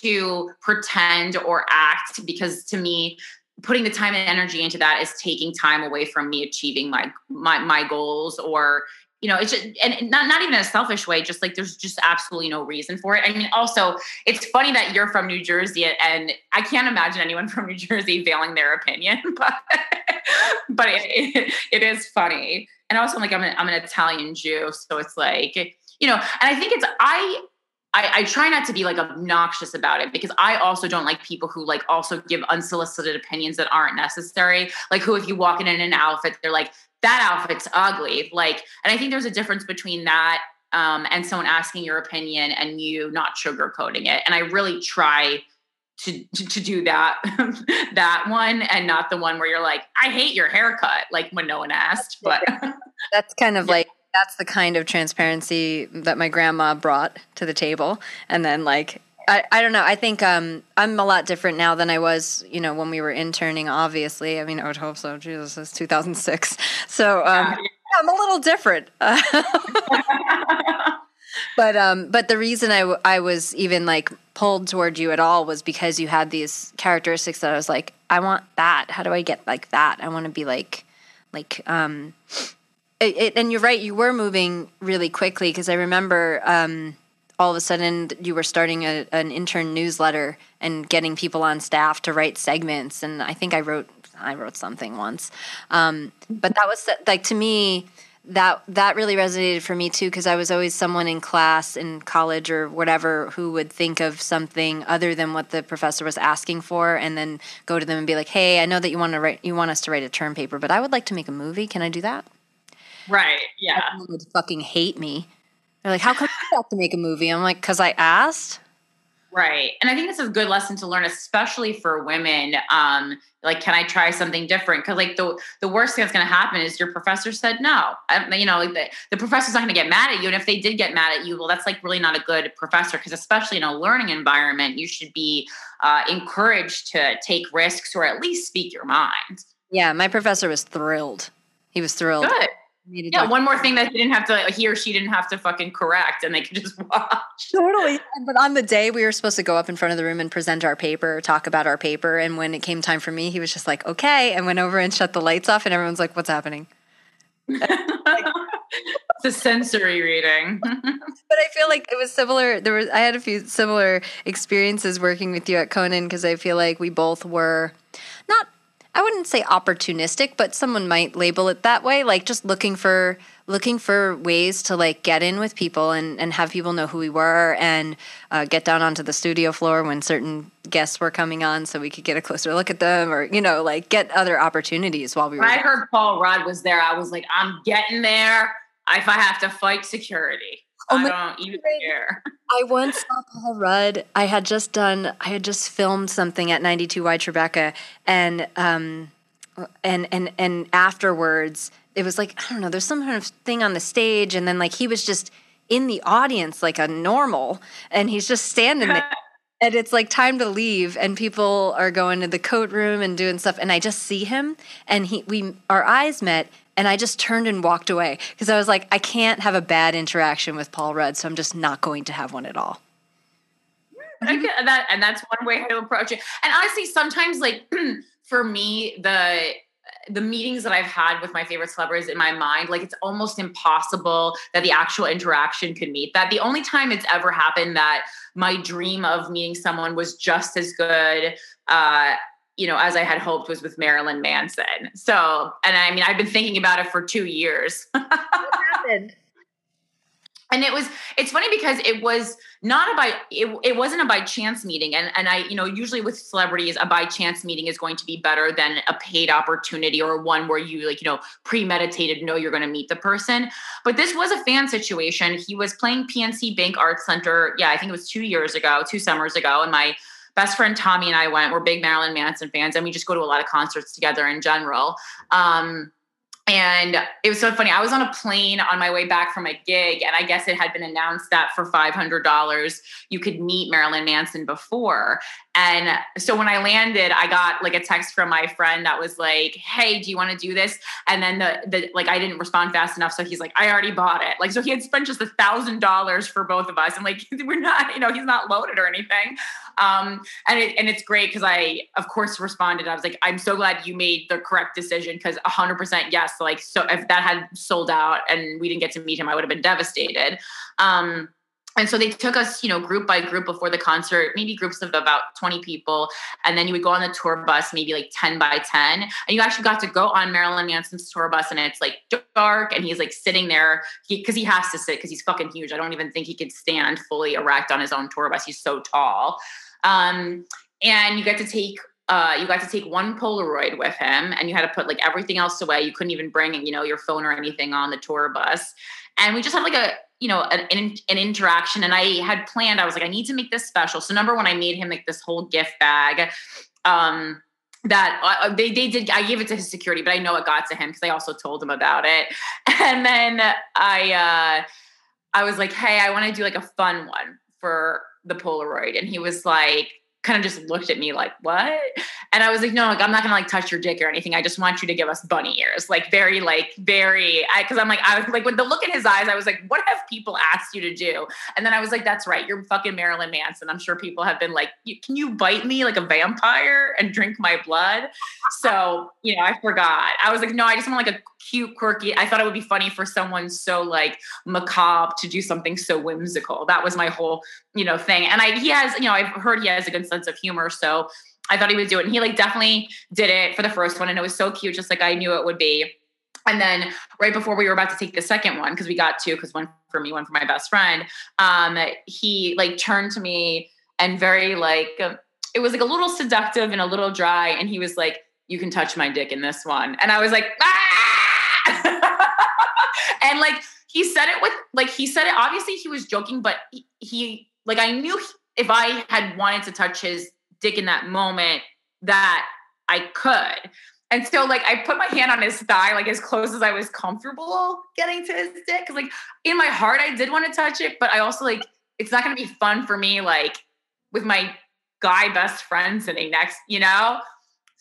Speaker 4: to pretend or act because to me putting the time and energy into that is taking time away from me achieving my my my goals or you know, it's just, and not, not even a selfish way, just like there's just absolutely no reason for it. I mean, also, it's funny that you're from New Jersey and I can't imagine anyone <laughs> from New Jersey veiling their opinion, <laughs> but, but it, it, it is funny. And also, like, I'm an, I'm an Italian Jew. So it's like, you know, and I think it's, I, I, I, try not to be like obnoxious about it because I also don't like people who like also give unsolicited opinions that aren't necessary. Like who, if you walk in in an outfit, they're like, that outfit's ugly. Like, and I think there's a difference between that um, and someone asking your opinion and you not sugarcoating it. And I really try to, to, to do that <laughs> that one and not the one where you're like, I hate your haircut, like when no one asked. But
Speaker 2: that's <laughs> kind of yeah. like that's the kind of transparency that my grandma brought to the table. And then like I, I don't know. I think um, I'm a lot different now than I was, you know, when we were interning. Obviously, I mean, I would hope so. Jesus, it's 2006, so um, yeah. I'm a little different. <laughs> but um, but the reason I, w- I was even like pulled toward you at all was because you had these characteristics that I was like, I want that. How do I get like that? I want to be like, like um, it, it, and you're right. You were moving really quickly because I remember um all of a sudden you were starting a, an intern newsletter and getting people on staff to write segments. And i think i wrote i wrote something once. Um, but that was like to me that that really resonated for me too because i was always someone in class in college or whatever who would think of something other than what the professor was asking for and then go to them and be like hey i know that you want to write you want us to write a term paper but i would like to make a movie. Can i do that?
Speaker 4: Right yeah.
Speaker 2: Would fucking hate me they're like, how come you have to make a movie? I'm like, because I asked.
Speaker 4: Right. And I think this is a good lesson to learn, especially for women. Um, like, can I try something different? Because like the the worst thing that's going to happen is your professor said no. I, you know, like the, the professor's not going to get mad at you. And if they did get mad at you, well, that's like really not a good professor. Because especially in a learning environment, you should be uh, encouraged to take risks or at least speak your mind.
Speaker 2: Yeah, my professor was thrilled. He was thrilled.
Speaker 4: Good yeah, one more thing that he didn't have to, he or she didn't have to fucking correct, and they could just <laughs> watch.
Speaker 2: Totally. But on the day we were supposed to go up in front of the room and present our paper, talk about our paper, and when it came time for me, he was just like, "Okay," and went over and shut the lights off, and everyone's like, "What's happening?" <laughs>
Speaker 4: it's a sensory reading. <laughs>
Speaker 2: but I feel like it was similar. There was I had a few similar experiences working with you at Conan because I feel like we both were not I wouldn't say opportunistic, but someone might label it that way, like just looking for looking for ways to like get in with people and and have people know who we were and uh, get down onto the studio floor when certain guests were coming on so we could get a closer look at them or you know like get other opportunities while we were
Speaker 4: when I heard Paul Rudd was there I was like I'm getting there. If I have to fight security Oh I don't even care. <laughs>
Speaker 2: I once saw Paul Rudd. I had just done. I had just filmed something at 92Y Tribeca, and um, and and and afterwards, it was like I don't know. There's some kind of thing on the stage, and then like he was just in the audience like a normal, and he's just standing there. <laughs> and it's like time to leave and people are going to the coat room and doing stuff and i just see him and he we our eyes met and I just turned and walked away because I was like, I can't have a bad interaction with Paul Rudd, so I'm just not going to have one at all.
Speaker 4: I get that, and that's one way to approach it. And honestly, sometimes, like <clears throat> for me, the the meetings that I've had with my favorite celebrities in my mind, like it's almost impossible that the actual interaction could meet that. The only time it's ever happened that my dream of meeting someone was just as good uh, you know, as I had hoped, was with Marilyn Manson. So, and I mean, I've been thinking about it for two years. what <laughs> happened? and it was it's funny because it was not a by it, it wasn't a by chance meeting and and i you know usually with celebrities a by chance meeting is going to be better than a paid opportunity or one where you like you know premeditated know you're going to meet the person but this was a fan situation he was playing pnc bank arts center yeah i think it was two years ago two summers ago and my best friend tommy and i went we're big marilyn manson fans and we just go to a lot of concerts together in general um and it was so funny. I was on a plane on my way back from a gig, and I guess it had been announced that for $500, you could meet Marilyn Manson before. And so when I landed, I got like a text from my friend that was like, "Hey, do you want to do this?" And then the the like I didn't respond fast enough, so he's like, "I already bought it." Like so he had spent just a thousand dollars for both of us, and like <laughs> we're not, you know, he's not loaded or anything. Um, and it and it's great because I of course responded. I was like, "I'm so glad you made the correct decision because a 100 percent yes." Like so if that had sold out and we didn't get to meet him, I would have been devastated. Um, and so they took us you know group by group before the concert maybe groups of about 20 people. And then you would go on the tour bus maybe like 10 by 10 and you actually got to go on marilyn manson's tour bus and it's like dark and he's like sitting there. Because he, he, has to sit because he's fucking huge. I don't even think he could stand fully erect on his own tour bus. He's so tall. Um, and you get to take uh, you got to take one Polaroid with him, and you had to put like everything else away. You couldn't even bring, you know, your phone or anything on the tour bus. And we just had like a you know an, an, interaction and i had planned i was like i need to make this special. So number one i made him like this whole gift bag um that uh they, they did i gave it to his security but i know it got to him because i also told him about it. <laughs> And then i uh i was like hey i want to do like a fun one for the polaroid. And he was like kind of just looked at me like, what? And I was like, no, like, I'm not gonna like touch your dick or anything. I just want you to give us bunny ears. Like very, like, very, I, cause I'm like, I was like, with the look in his eyes, I was like, what have people asked you to do? And then I was like, that's right. You're fucking Marilyn Manson. I'm sure people have been like, can you bite me like a vampire and drink my blood? So, you know, I forgot. I was like, no, I just want like a cute, quirky. I thought it would be funny for someone so like macabre to do something so whimsical. That was my whole, you know, thing. And I, he has, you know, I've heard he has a good sense of humor. So I thought he would do it. And he like definitely did it for the first one. And it was so cute, just like I knew it would be. And then right before we were about to take the second one, because we got two, because one for me, one for my best friend, um, he like turned to me and very like it was like a little seductive and a little dry. And he was like, You can touch my dick in this one. And I was like, ah! <laughs> and like he said it with like he said it obviously he was joking, but he, he like I knew if I had wanted to touch his dick in that moment, that I could. And so, like, I put my hand on his thigh, like as close as I was comfortable getting to his dick. Cause, like, in my heart, I did want to touch it, but I also, like, it's not going to be fun for me, like, with my guy best friend sitting next, you know?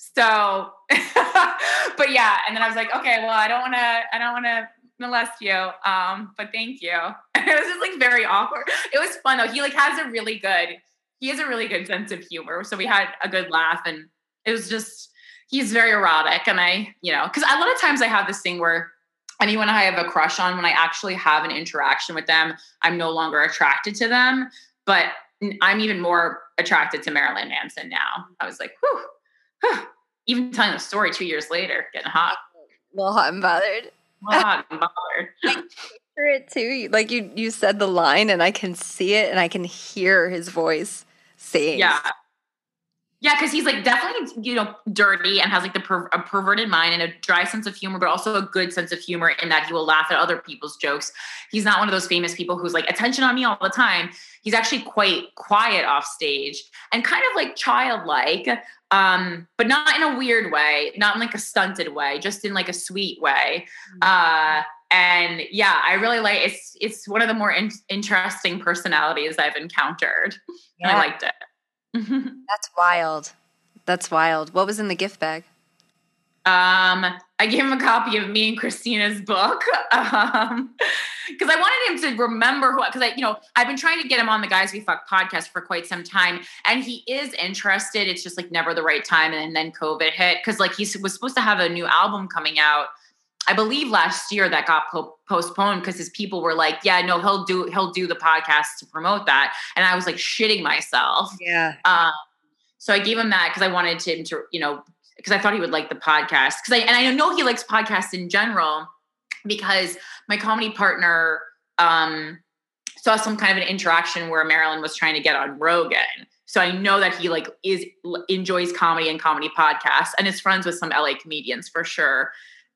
Speaker 4: So, <laughs> but yeah. And then I was like, okay, well, I don't want to, I don't want to molest you. Um, but thank you. <laughs> it was just like very awkward. It was fun though. He like has a really good, he has a really good sense of humor. So we had a good laugh and it was just, he's very erotic. And I, you know, because a lot of times I have this thing where anyone I have a crush on, when I actually have an interaction with them, I'm no longer attracted to them. But I'm even more attracted to Marilyn Manson now. I was like, whew, even telling the story two years later, getting hot.
Speaker 2: A little hot and bothered.
Speaker 4: hot and <laughs> bothered.
Speaker 2: I picture it too. Like you, you said the line, and I can see it, and I can hear his voice saying,
Speaker 4: "Yeah, yeah," because he's like definitely you know dirty and has like the per- a perverted mind and a dry sense of humor, but also a good sense of humor in that he will laugh at other people's jokes. He's not one of those famous people who's like attention on me all the time. He's actually quite quiet off stage and kind of like childlike, um, but not in a weird way, not in like a stunted way, just in like a sweet way. Mm-hmm. Uh, and yeah, I really like it's. It's one of the more in- interesting personalities I've encountered. Yeah. I liked it. <laughs>
Speaker 2: That's wild. That's wild. What was in the gift bag?
Speaker 4: Um, I gave him a copy of me and Krystyna's book. <laughs> Um, because I wanted him to remember who because I, you know, I've been trying to get him on the Guys We Fuck podcast for quite some time, and he is interested. It's just like never the right time, and then COVID hit because like he was supposed to have a new album coming out. I believe last year that got po- postponed because his people were like, "Yeah, no, he'll do he'll do the podcast to promote that," and I was like shitting myself.
Speaker 2: Yeah.
Speaker 4: Um, So I gave him that because I wanted him to, you know, because I thought he would like the podcast. Because I and I know he likes podcasts in general because my comedy partner um, saw some kind of an interaction where Marilyn was trying to get on Rogan. So I know that he like is enjoys comedy and comedy podcasts and is friends with some LA comedians for sure.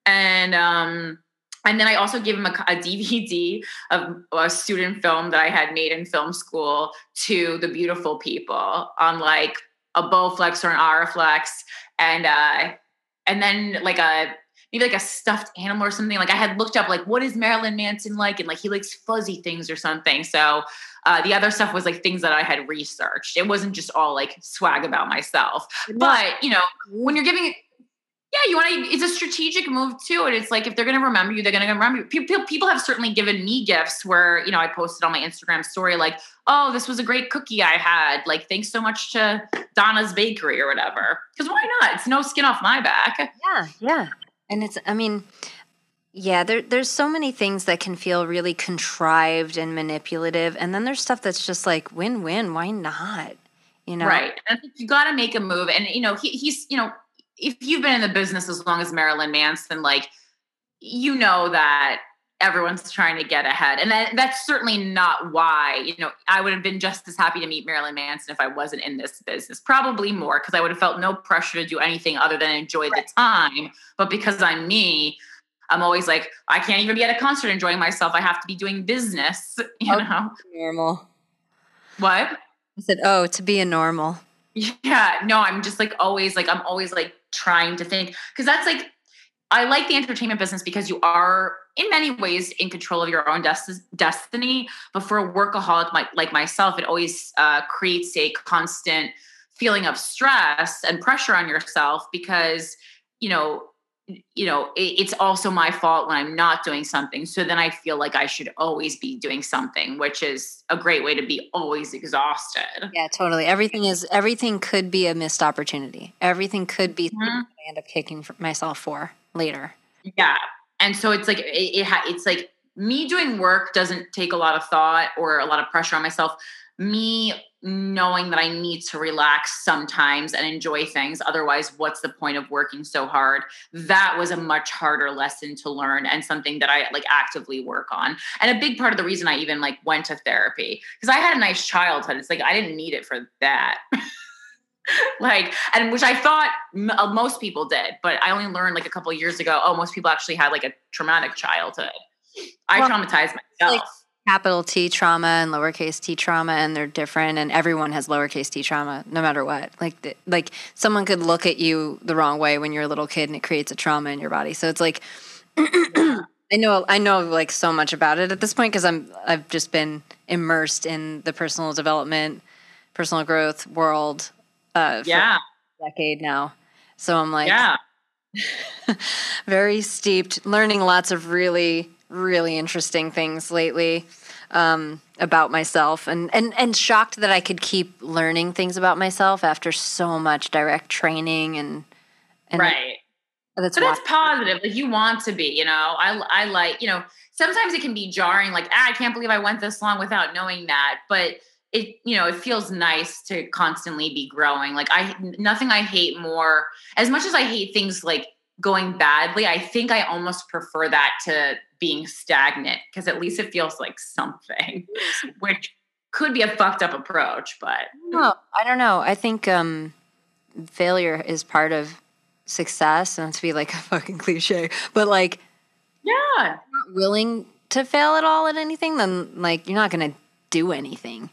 Speaker 4: And um and then I also gave him a, a, DVD of a student film that I had made in film school to the beautiful people on like a Bolex or an Arriflex, and uh, and then like a maybe like a stuffed animal or something. Like I had looked up like what is Marilyn Manson like, and like he likes fuzzy things or something. So uh, the other stuff was like things that I had researched. It wasn't just all like swag about myself. But you know, when you're giving yeah, you want to. It's a strategic move too, and it's like if they're going to remember you, they're going to remember you. People, people have certainly given me gifts where you know I posted on my Instagram story like, "Oh, this was a great cookie I had. Like, thanks so much to Donna's Bakery or whatever." Because why not? It's no skin off my back.
Speaker 2: Yeah, yeah, and it's. I mean, yeah, there, there's so many things that can feel really contrived and manipulative, and then there's stuff that's just like win-win. Why not? You know,
Speaker 4: right? And you got to make a move, and you know, he, he's you know if you've been in the business as long as Marilyn Manson, like you know that everyone's trying to get ahead. And that, that's certainly not why, you know, I would have been just as happy to meet Marilyn Manson if I wasn't in this business. Probably more because I would have felt no pressure to do anything other than enjoy right. the time. But because I'm me, I'm always like, I can't even be at a concert enjoying myself. I have to be doing business, <laughs> you oh, know.
Speaker 2: Normal.
Speaker 4: What?
Speaker 2: I said, oh, to be a normal.
Speaker 4: Yeah, no, I'm just like always like I'm always like trying to think because that's like I like the entertainment business because you are in many ways in control of your own des- destiny. But for a workaholic like, like myself, it always uh, creates a constant feeling of stress and pressure on yourself because you know you know it, it's also my fault when i'm not doing something. So then i feel like i should always be doing something which is a great way to be always exhausted.
Speaker 2: Yeah totally. Everything is everything could be a missed opportunity. Everything could be mm-hmm. i end up kicking myself for later.
Speaker 4: Yeah. And so it's like it, it ha- it's like me doing work doesn't take a lot of thought or a lot of pressure on myself. Me knowing that I need to relax sometimes and enjoy things. Otherwise, what's the point of working so hard? That was a much harder lesson to learn and something that I like actively work on. And a big part of the reason I even like went to therapy because I had a nice childhood. It's like I didn't need it for that. <laughs> like and which i thought m- uh, most people did but i only learned like a couple years ago oh most people actually had like a traumatic childhood i well, traumatized myself like,
Speaker 2: capital T trauma and lowercase t trauma, and they're different, and everyone has lowercase t trauma, no matter what. Like, like someone could look at you the wrong way when you're a little kid, and it creates a trauma in your body. So it's like, <clears throat> I know, I know, like so much about it at this point because I'm, I've just been immersed in the personal development, personal growth world. Uh,
Speaker 4: yeah,
Speaker 2: decade now. So I'm like,
Speaker 4: yeah, <laughs>
Speaker 2: very steeped, learning lots of really really interesting things lately um, about myself and, and and shocked that I could keep learning things about myself after so much direct training and, and
Speaker 4: right. That's but that's positive. Like you want to be, you know. I I like, you know, sometimes it can be jarring, like, ah, I can't believe I went this long without knowing that. But it, you know, it feels nice to constantly be growing. Like I nothing I hate more, as much as I hate things like going badly, I think I almost prefer that to being stagnant because at least it feels like something, <laughs> <laughs> which could be a fucked up approach, but
Speaker 2: no, I don't know. I think um, failure is part of success, and to be like <laughs> a fucking cliche, but like,
Speaker 4: yeah,
Speaker 2: not willing to fail at all at anything, then like you're not going to do anything.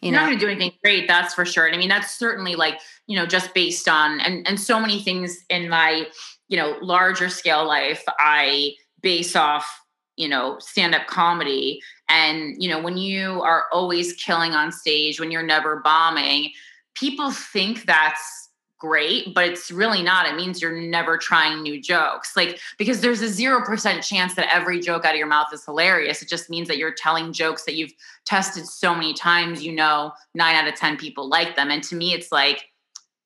Speaker 4: You are not going to do anything great, that's for sure. And I mean, that's certainly like you know just based on and and so many things in my you know larger scale life I base off you know stand up comedy. And you know when you are always killing on stage when you're never bombing people think that's great but it's really not. It means you're never trying new jokes. Like because there's a 0% chance that every joke out of your mouth is hilarious. It just means that you're telling jokes that you've tested so many times you know 9 out of 10 people like them. And to me it's like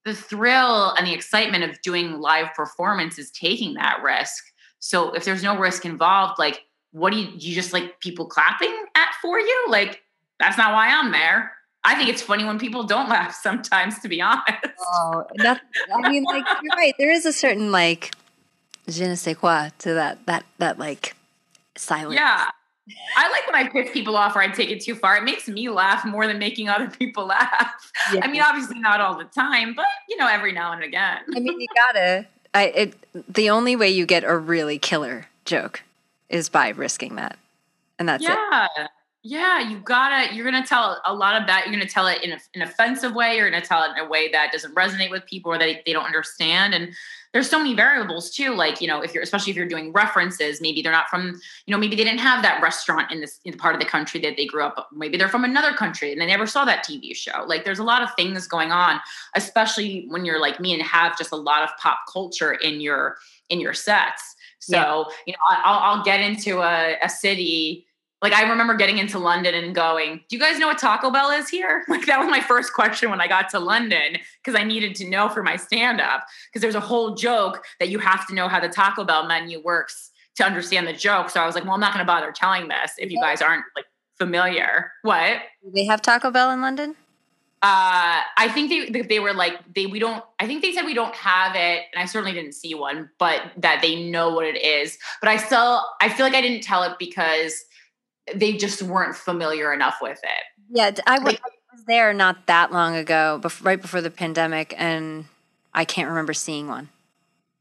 Speaker 4: the thrill and the excitement of doing live performance is taking that risk. So if there's no risk involved like what do you, you just like people clapping at for you? Like, that's not why I'm there. I think it's funny when people don't <laughs> laugh sometimes, to be honest.
Speaker 2: Oh, that, I mean, like <laughs> you're right. There is a certain like je ne sais quoi to that that that like silence.
Speaker 4: Yeah. I like when I piss people off or I take it too far. It makes me laugh more than making other people <laughs> laugh.
Speaker 2: Yeah.
Speaker 4: I mean, obviously not all the time, but you know, every now and again.
Speaker 2: I mean, you gotta. I it the only way you get a really killer joke is by risking that, and that's it.
Speaker 4: yeah. Yeah, you gotta. You're gonna tell a lot of that. You're gonna tell it in a, an offensive way. You're gonna tell it in a way that doesn't resonate with people or that they don't understand. And there's so many variables too. Like you know, if you're especially if you're doing references, maybe they're not from. You know, maybe they didn't have that restaurant in this in the part of the country that they grew up. Maybe they're from another country and they never saw that TV show. Like there's a lot of things going on, especially when you're like me and have just a lot of pop culture in your in your sets. So
Speaker 2: Yeah.
Speaker 4: you know, I'll, I'll get into a, a city like I remember getting into London and going, "Do you guys know what Taco Bell is here?" <laughs> Like that was my first question when I got to London because I needed to know for my stand up because there's a whole joke that you have to know how the Taco Bell menu works to understand the joke. So I was like, "Well, I'm not going to bother telling this if you guys aren't like familiar." What?
Speaker 2: Do they have Taco Bell in London?
Speaker 4: Uh, I think they they- were like they we don't. I think they said we don't have it, and I certainly didn't see one, but that they know what it is. But I still I feel like I didn't tell it because they just weren't familiar enough with it.
Speaker 2: Yeah, d- I wa-
Speaker 4: Like-
Speaker 2: I was there not that long ago, bef- right before the pandemic, and I can't remember seeing one.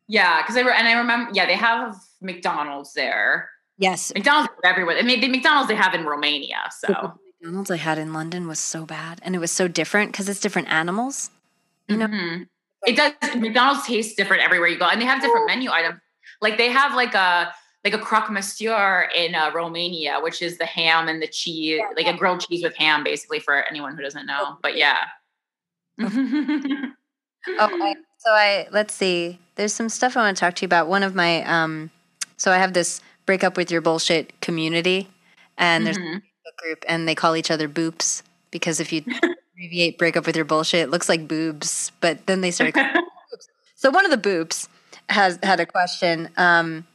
Speaker 4: Yeah, because they were, and I remember, yeah, they have McDonald's there.
Speaker 2: Yes,
Speaker 4: McDonald's everywhere. I mean, the McDonald's they have in Romania. So <laughs>
Speaker 2: McDonald's I had in London was so bad, and it was so different because it's different animals. You know,
Speaker 4: Mhm. it does. McDonald's tastes different everywhere you go, and they have different menu items. Like they have like a like a croque monsieur in uh, Romania, which is the ham and the cheese, like a grilled cheese with ham, basically for anyone who doesn't know. But yeah. <laughs>
Speaker 2: Oh, I, so I let's see. There's some stuff I want to talk to you about. One of my um, so I have this break up with your bullshit community, and there's
Speaker 4: Mhm.
Speaker 2: Group, and they call each other boops because if you <laughs> abbreviate break up with your bullshit, it looks like boobs, but then they start. <laughs> so one of the boops has had a question. Um,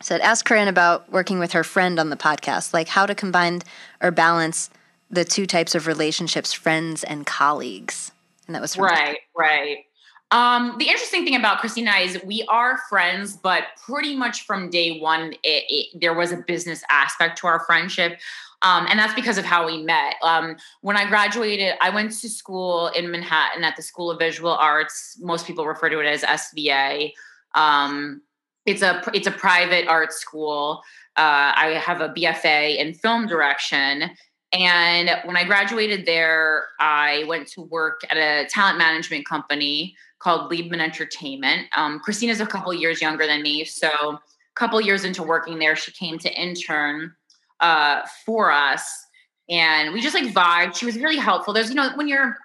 Speaker 2: said, ask Corinne about working with her friend on the podcast, like how to combine or balance the two types of relationships, friends and colleagues. And that was
Speaker 4: Right, right. Um, the interesting thing about Krystyna is we are friends, but pretty much from day one, it, it, there was a business aspect to our friendship. Um, and that's because of how we met. Um, when I graduated, I went to school in Manhattan at the School of Visual Arts. Most people refer to it as SVA. Um, it's a it's a private art school. Uh, I have a BFA in film direction, and when I graduated there, I went to work at a talent management company called Liebman Entertainment. Um, Krystyna's a couple years younger than me, so a couple years into working there, she came to intern uh, for us, and we just like vibed. She was really helpful. There's you know when you're,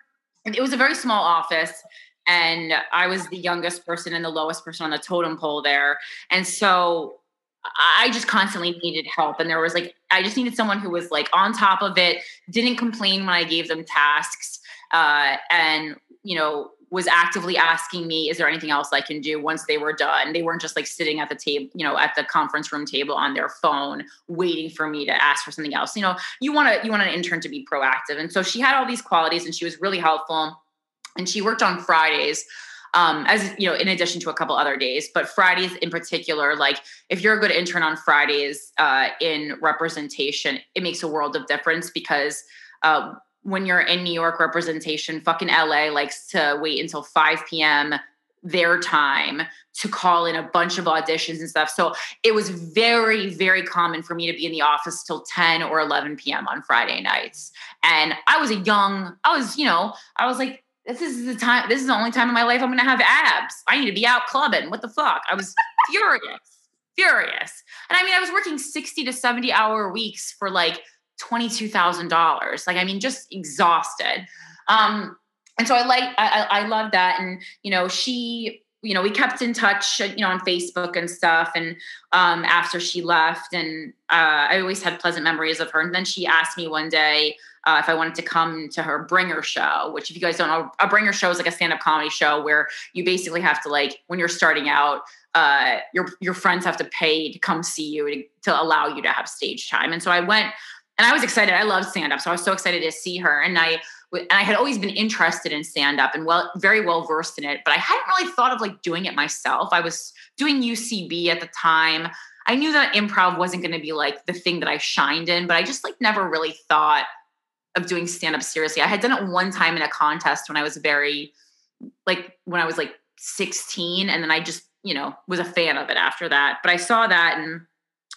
Speaker 4: it was a very small office. And I was the youngest person and the lowest person on the totem pole there. And so I just constantly needed help. And there was like, I just needed someone who was like on top of it, didn't complain when I gave them tasks, uh, and, you know, was actively asking me, is there anything else I can do once they were done? They weren't just like sitting at the table, you know, at the conference room table on their phone, waiting for me to ask for something else. You know, you want to, you want an intern to be proactive. And so she had all these qualities and she was really helpful. And she worked on Fridays um, as you know, in addition to a couple other days, but Fridays in particular, like if you're a good intern on Fridays uh, in representation, it makes a world of difference because uh, when you're in New York representation, fucking LA likes to wait until 5 p.m. their time to call in a bunch of auditions and stuff. So it was very, very common for me to be in the office till 10 or 11 p.m. on Friday nights. And I was a young, I was, you know, I was like, this is the time, this is the only time in my life I'm gonna have abs. I need to be out clubbing. What the fuck? I was <laughs> furious, furious. And I mean, I was working 60 to 70 hour weeks for like $22,000. Like, I mean, just exhausted. Um, and so I like, I, I, love that. And, you know, she, you know, we kept in touch, you know, on Facebook and stuff. And um, after she left, and uh, I always had pleasant memories of her. And then she asked me one day uh, if I wanted to come to her Bringer show, which, if you guys don't know, a Bringer show is like a stand up comedy show where you basically have to, like, when you're starting out, uh, your your friends have to pay to come see you to, to allow you to have stage time. And so I went and I was excited. I love stand up. So I was so excited to see her. And I and I had always been interested in stand up and well, very well versed in it, but I hadn't really thought of like doing it myself. I was doing UCB at the time. I knew that improv wasn't going to be like the thing that I shined in, but I just like never really thought of doing stand up seriously. I had done it one time in a contest when I was very like when I was like 16 and then I just, you know, was a fan of it after that. But I saw that and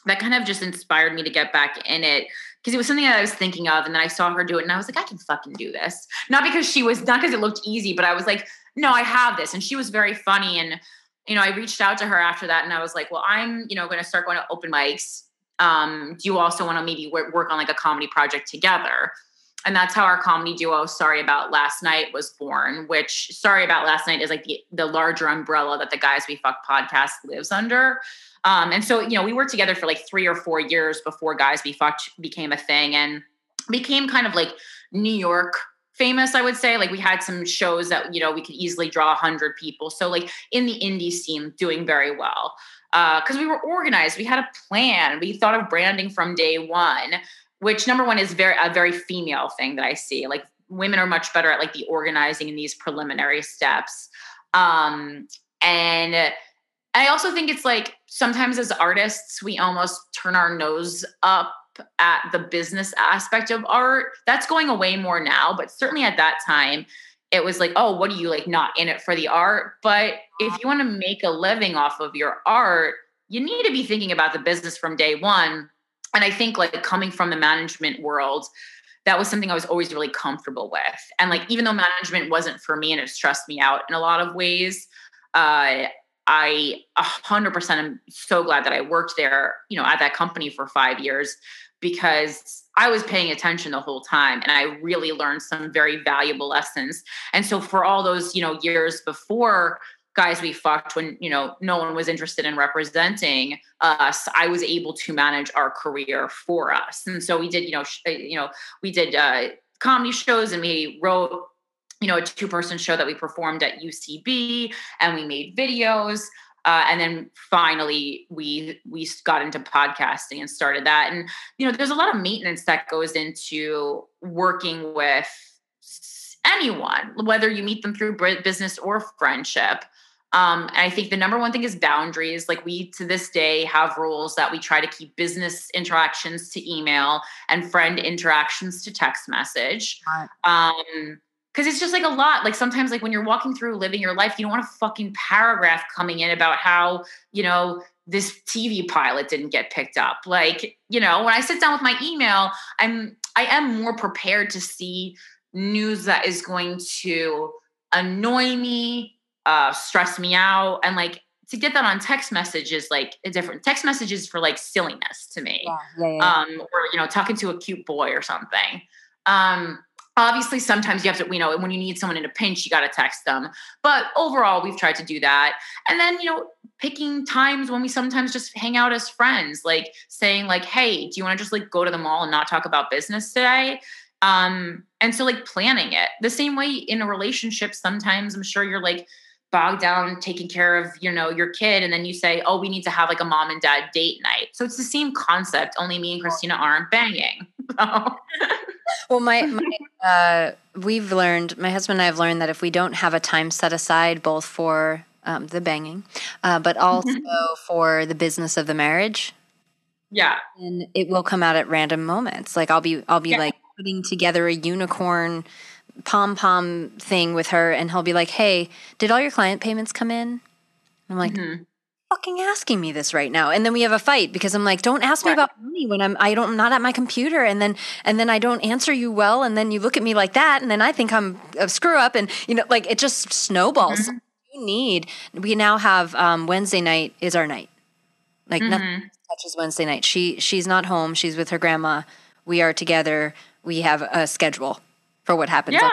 Speaker 4: that kind of just inspired me to get back in it because it was something that I was thinking of. And then I saw her do it and I was like, I can fucking do this. Not because she was, not because it looked easy, but I was like, no, I have this. And she was very funny. And, you know, I reached out to her after that and I was like, well, I'm, you know, going to start going to open mics. Um, do you also want to maybe work, work on like a comedy project together? and that's how our comedy duo sorry about last night was born which sorry about last night is like the, the larger umbrella that the guys we fuck podcast lives under um, and so, you know, we worked together for like three or four years before Guys We Fucked became a thing and became kind of like New York famous, I would say. Like we had some shows that, you know, we could easily draw a hundred people. So like in the indie scene, doing very well. Because uh, we were organized, we had a plan, we thought of branding from day one, which number one is very a very female thing that I see. Like women are much better at like the organizing and these preliminary steps. Um, and I also think it's like sometimes as artists, we almost turn our nose up at the business aspect of art. That's going away more now, but certainly at that time, it was like, oh, what are you like not in it for the art? But if you want to make a living off of your art, you need to be thinking about the business from day one. And I think like coming from the management world, that was something I was always really comfortable with. And like, even though management wasn't for me and it stressed me out in a lot of ways, uh, I 100% am so glad that I worked there, you know, at that company for five years because I was paying attention the whole time and I really learned some very valuable lessons. And so for all those, you know, years before guys we fucked when, you know, no one was interested in representing us, I was able to manage our career for us. And so we did, you know, sh- uh, you know, we did uh comedy shows and we wrote you know, a two person show that we performed at UCB and we made videos. Uh, and then finally we we got into podcasting and started that and you know there's a lot of maintenance that goes into working with anyone whether you meet them through business or friendship um, and I think the number one thing is boundaries. Like we to this day have rules that we try to keep business interactions to email and friend interactions to text message. Um, because it's just like a lot. Like sometimes like when you're walking through living your life you don't want a fucking paragraph coming in about how you know this tv pilot didn't get picked up. Like you know when i sit down with my email i'm i am more prepared to see news that is going to annoy me uh stress me out and like to get that on text messages like a different text messages for like silliness to me. Yeah, yeah, yeah. um or you know talking to a cute boy or something. Um obviously sometimes you have to you know when you need someone in a pinch you got to text them. But overall we've tried to do that. And then you know picking times when we sometimes just hang out as friends like saying like hey do you want to just like go to the mall and not talk about business today? Um and so like planning it. The same way in a relationship sometimes i'm sure you're like bogged down taking care of you know your kid and then you say oh we need to have like a mom and dad date night. So it's the same concept only me and krystyna aren't banging <laughs> so.
Speaker 2: Well my, my uh, we've learned my husband and i have learned that if we don't have a time set aside both for um, the banging uh, but also for the business of the marriage
Speaker 4: yeah
Speaker 2: and it will come out at random moments like i'll be i'll be yeah. like putting together a unicorn pom pom thing with her, and he'll be like, "Hey, did all your client payments come in?" I'm like, mm-hmm. "Fucking asking me this right now," and then we have a fight because I'm like, "Don't ask me about money when I'm I don't I'm not at my computer," and then and then I don't answer you well, and then you look at me like that, and then I think I'm a screw up, and you know, like it just snowballs. Mm-hmm. You need. We now have um, Wednesday night is our night. Like mm-hmm. nothing touches Wednesday night. She she's not home. She's with her grandma. We are together. We have a schedule for what happens.
Speaker 4: Yeah.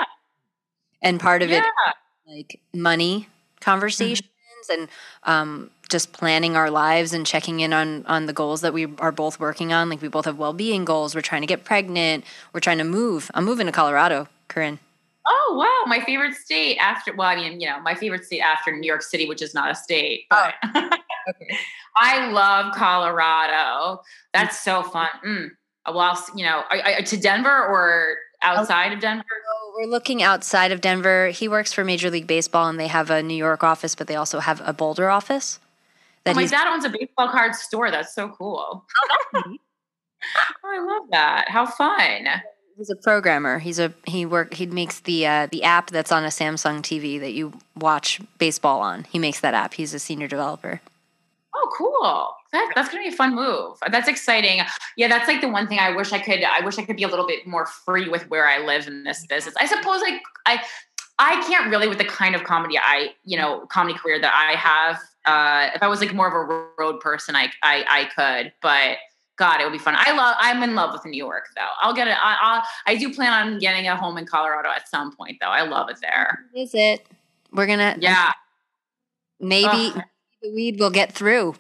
Speaker 2: And part of yeah. it, like money conversations mm-hmm. and um, just planning our lives and checking in on on the goals that we are both working on. Like we both have well being goals. We're trying to get pregnant. We're trying to move. I'm moving to Colorado, Corinne.
Speaker 4: Oh wow, my favorite state after well, I mean, you know, my favorite state after New York City, which is not a state, but oh. <laughs> okay. I love Colorado. That's so fun. Mm. Well, you know, I, I, to Denver or outside of Denver?
Speaker 2: we're looking outside of Denver. He works for Major League Baseball, and they have a New York office, but they also have a Boulder office.
Speaker 4: That oh, my dad owns a baseball card store. That's so cool. <laughs> Oh, I love that. How fun!
Speaker 2: He's a programmer. He's a he work he makes the uh, the app that's on a Samsung TV that you watch baseball on. He makes that app. He's a senior developer.
Speaker 4: Oh, cool. That, that's gonna be a fun move. That's exciting. Yeah, that's like the one thing I wish I could. I wish I could be a little bit more free with where I live in this business. I suppose like I, I can't really with the kind of comedy I, you know, comedy career that I have. Uh, if I was like more of a road person, I, I, I could. But God, it would be fun. I love. I'm in love with New York, though. I'll get it. I, I'll, I do plan on getting a home in Colorado at some point, though. I love it there.
Speaker 2: Is it? We're gonna.
Speaker 4: Yeah.
Speaker 2: Maybe Ugh. the weed will get through.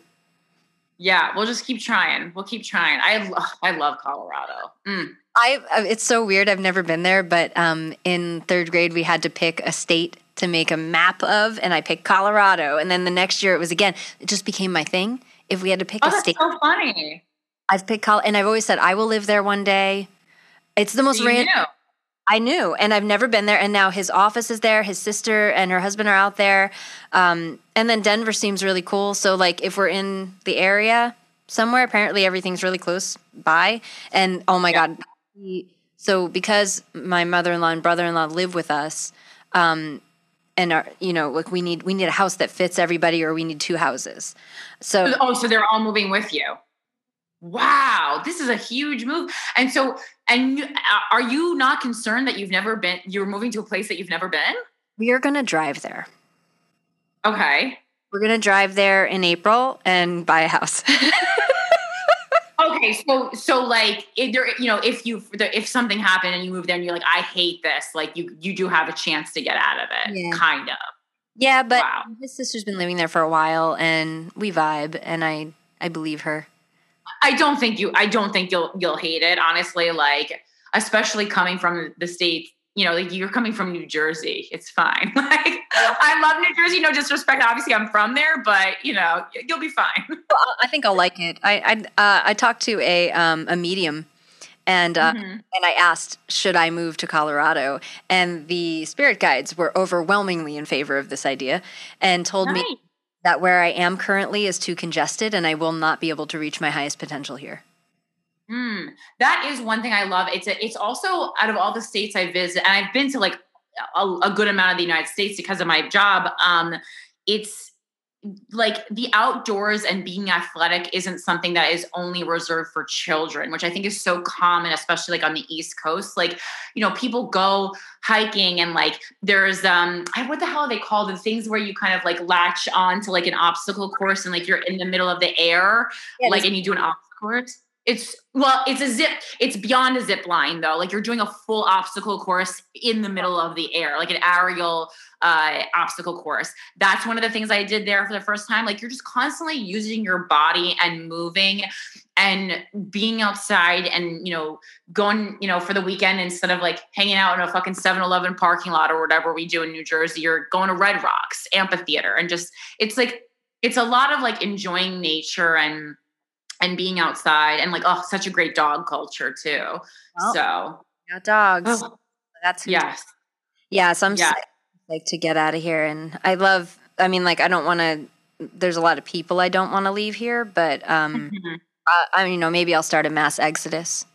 Speaker 4: Yeah, we'll just keep trying. We'll keep trying. I love. I love Colorado. Mm.
Speaker 2: I. Uh, it's so weird. I've never been there, but um, in third grade we had to pick a state to make a map of, and I picked Colorado. And then the next year it was again. It just became my thing. If we had to pick
Speaker 4: oh,
Speaker 2: a state,
Speaker 4: so funny.
Speaker 2: I've picked Col- and I've always said I will live there one day. It's the most random. I knew, and I've never been there. And now his office is there. His sister and her husband are out there. Um, and then Denver seems really cool. So, like, if we're in the area somewhere, apparently everything's really close by. And oh my yeah. God. So, because my mother in law and brother in law live with us, um, and our, you know, like we need we need a house that fits everybody, or we need two houses. So,
Speaker 4: oh, so they're all moving with you wow, this is a huge move. And so, and are you not concerned that you've never been, you're moving to a place that you've never been?
Speaker 2: We are going to drive there.
Speaker 4: Okay.
Speaker 2: We're going to drive there in April and buy a house. <laughs>
Speaker 4: okay. So, so like, if there, you know, if you, if something happened and you move there and you're like, I hate this, like you, you do have a chance to get out of it, yeah. kind of.
Speaker 2: Yeah, but wow. his sister's been living there for a while and we vibe and I, I believe her.
Speaker 4: I don't think you. I don't think you'll you'll hate it. Honestly, like especially coming from the states. You know, like you're coming from New Jersey. It's fine. <laughs> Like I love New Jersey. No disrespect. Obviously, I'm from there, but you know, you'll be fine. <laughs>
Speaker 2: Well, I think I'll like it. I I, uh, I talked to a um, a medium and uh, mm-hmm. and I asked, should I move to Colorado? And the spirit guides were overwhelmingly in favor of this idea, and told nice. me that where I am currently is too congested and I will not be able to reach my highest potential here.
Speaker 4: Mm, that is one thing I love. It's a, it's also out of all the states I visit, and I've been to like a, a good amount of the United States because of my job. Um, it's like the outdoors and being athletic isn't something that is only reserved for children which i think is so common especially like on the east coast like you know people go hiking and like there's um what the hell are they called the things where you kind of like latch on to like an obstacle course and like you're in the middle of the air yeah, like and you do an obstacle course it's well it's a zip it's beyond a zip line though like you're doing a full obstacle course in the middle of the air like an aerial uh, obstacle course. That's one of the things I did there for the first time. Like you're just constantly using your body and moving and being outside and, you know, going, you know, for the weekend instead of like hanging out in a fucking 7 Eleven parking lot or whatever we do in New Jersey, you're going to Red Rocks amphitheater and just, it's like, it's a lot of like enjoying nature and, and being outside and like, oh, such a great dog culture too. Well, so,
Speaker 2: yeah, dogs. Oh,
Speaker 4: That's yes.
Speaker 2: Yeah, so I'm yeah like to get out of here and i love i mean like i don't want to there's a lot of people i don't want to leave here but um mm-hmm. I, I you know maybe i'll start a mass exodus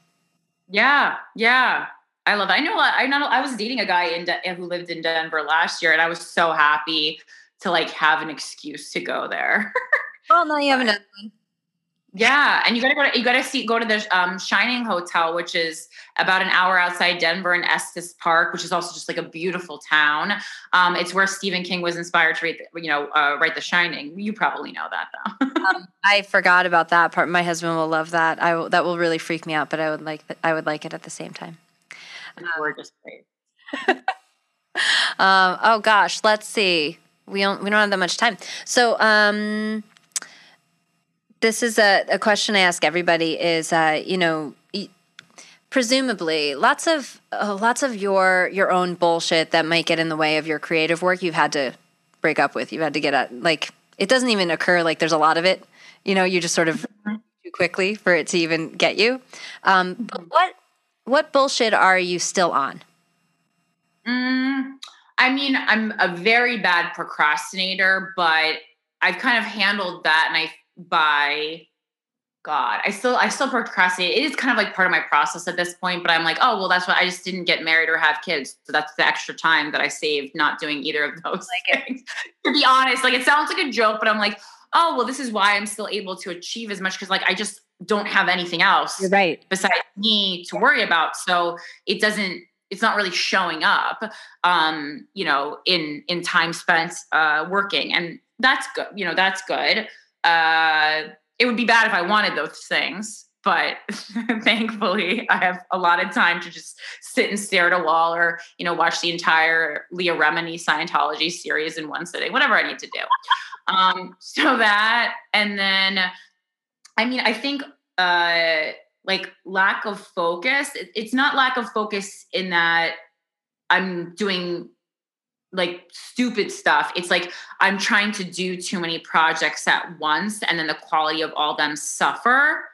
Speaker 4: yeah yeah i love it. i know i know i was dating a guy in De- who lived in denver last year and i was so happy to like have an excuse to go there <laughs>
Speaker 2: well now you have another one
Speaker 4: yeah, and you gotta go to you gotta see go to the um, Shining Hotel, which is about an hour outside Denver in Estes Park, which is also just like a beautiful town. Um, it's where Stephen King was inspired to write, you know, uh, write The Shining. You probably know that though. <laughs> um,
Speaker 2: I forgot about that part. My husband will love that. I will, that will really freak me out, but I would like I would like it at the same time.
Speaker 4: Gorgeous place. <laughs>
Speaker 2: um, oh gosh, let's see. We don't we don't have that much time. So um this is a, a question I ask everybody is, uh, you know, presumably lots of uh, lots of your your own bullshit that might get in the way of your creative work you've had to break up with you've had to get at like it doesn't even occur like there's a lot of it you know you just sort of mm-hmm. too quickly for it to even get you um, but mm-hmm. what what bullshit are you still on
Speaker 4: Mm, I mean, I'm a very bad procrastinator, but I've kind of handled that and I by God, I still I still procrastinate. It is kind of like part of my process at this point, but I'm like, oh well, that's why I just didn't get married or have kids, so that's the extra time that I saved not doing either of <laughs> those like things. to be honest, like it sounds like a joke, but I'm like, oh well, this is why I'm still able to achieve as much because like I just don't have anything else,
Speaker 2: You're right?
Speaker 4: besides me to worry about. So it doesn't. It's not really showing up, um, you know, in in time spent uh, working, and that's good. You know, that's good. Uh, it would be bad if I wanted those things, but <laughs> thankfully I have a lot of time to just sit and stare at a wall or, you know, watch the entire Leah Remini Scientology series in one sitting, whatever I need to do. Um, so that, and then, I mean, I think, uh, like lack of focus, it's not lack of focus in that I'm doing like stupid stuff. It's like I'm trying to do too many projects at once and then the quality of all them suffer.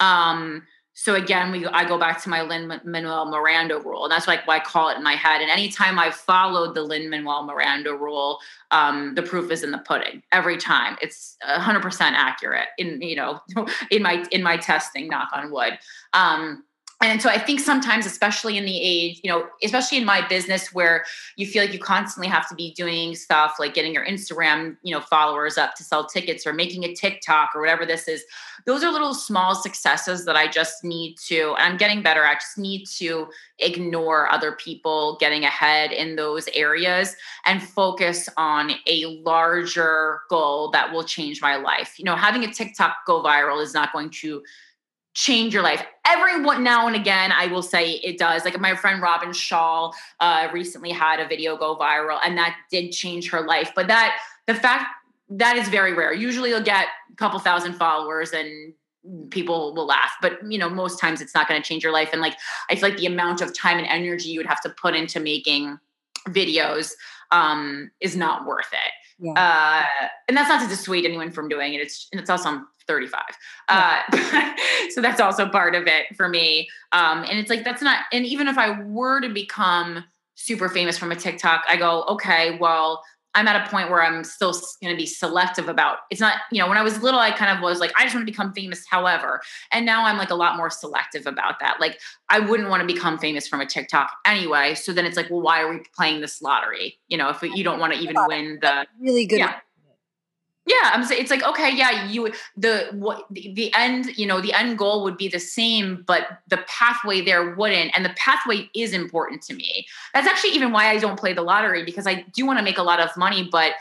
Speaker 4: Um so again, we I go back to my Lin Manuel Miranda rule. And that's like why I call it in my head. And anytime I've followed the Lin Manuel Miranda rule, um, the proof is in the pudding every time. It's 100% accurate in you know <laughs> in my in my testing. Knock on wood. Um, and so i think sometimes especially in the age you know especially in my business where you feel like you constantly have to be doing stuff like getting your instagram you know followers up to sell tickets or making a tiktok or whatever this is those are little small successes that i just need to and i'm getting better i just need to ignore other people getting ahead in those areas and focus on a larger goal that will change my life. You know having a tiktok go viral is not going to change your life. Every now and again, I will say it does. Like my friend Robyn Schall uh, recently had a video go viral, and that did change her life. But that the fact that is very rare. Usually, you'll get a couple thousand followers and people will laugh but you know most times it's not going to change your life and like i feel like the amount of time and energy you would have to put into making videos um is not worth it yeah. uh and that's not to dissuade anyone from doing it it's and it's also I'm 35. Uh, <laughs> so that's also part of it for me. Um, and it's like, that's not, and even if I were to become super famous from a TikTok, I go, okay, well, I'm at a point where I'm still going to be selective about it's not, you know, when I was little, I kind of was like, I just want to become famous, however. And now I'm like a lot more selective about that. Like, I wouldn't want to become famous from a TikTok anyway. So then it's like, well, why are we playing this lottery? You know, if you don't want to even win the
Speaker 2: really good.
Speaker 4: Yeah. Yeah, I'm saying it's like okay, yeah, you the what the, the end, you know, the end goal would be the same, but the pathway there wouldn't, and the pathway is important to me. That's actually even why I don't play the lottery because I do want to make a lot of money, but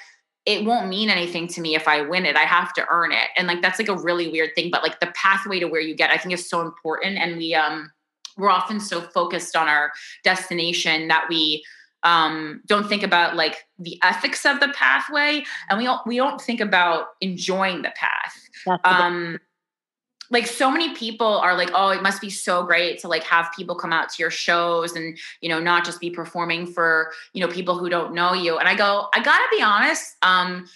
Speaker 4: it won't mean anything to me if I win it. I have to earn it, and like that's like a really weird thing. But like the pathway to where you get, I think is so important, and we um we're often so focused on our destination that we um, don't think about like the ethics of the pathway, and we don't we don't think about enjoying the path. Um, like so many people are like, oh, it must be so great to like have people come out to your shows and you know not just be performing for you know people who don't know you. And I go, I gotta be honest, um,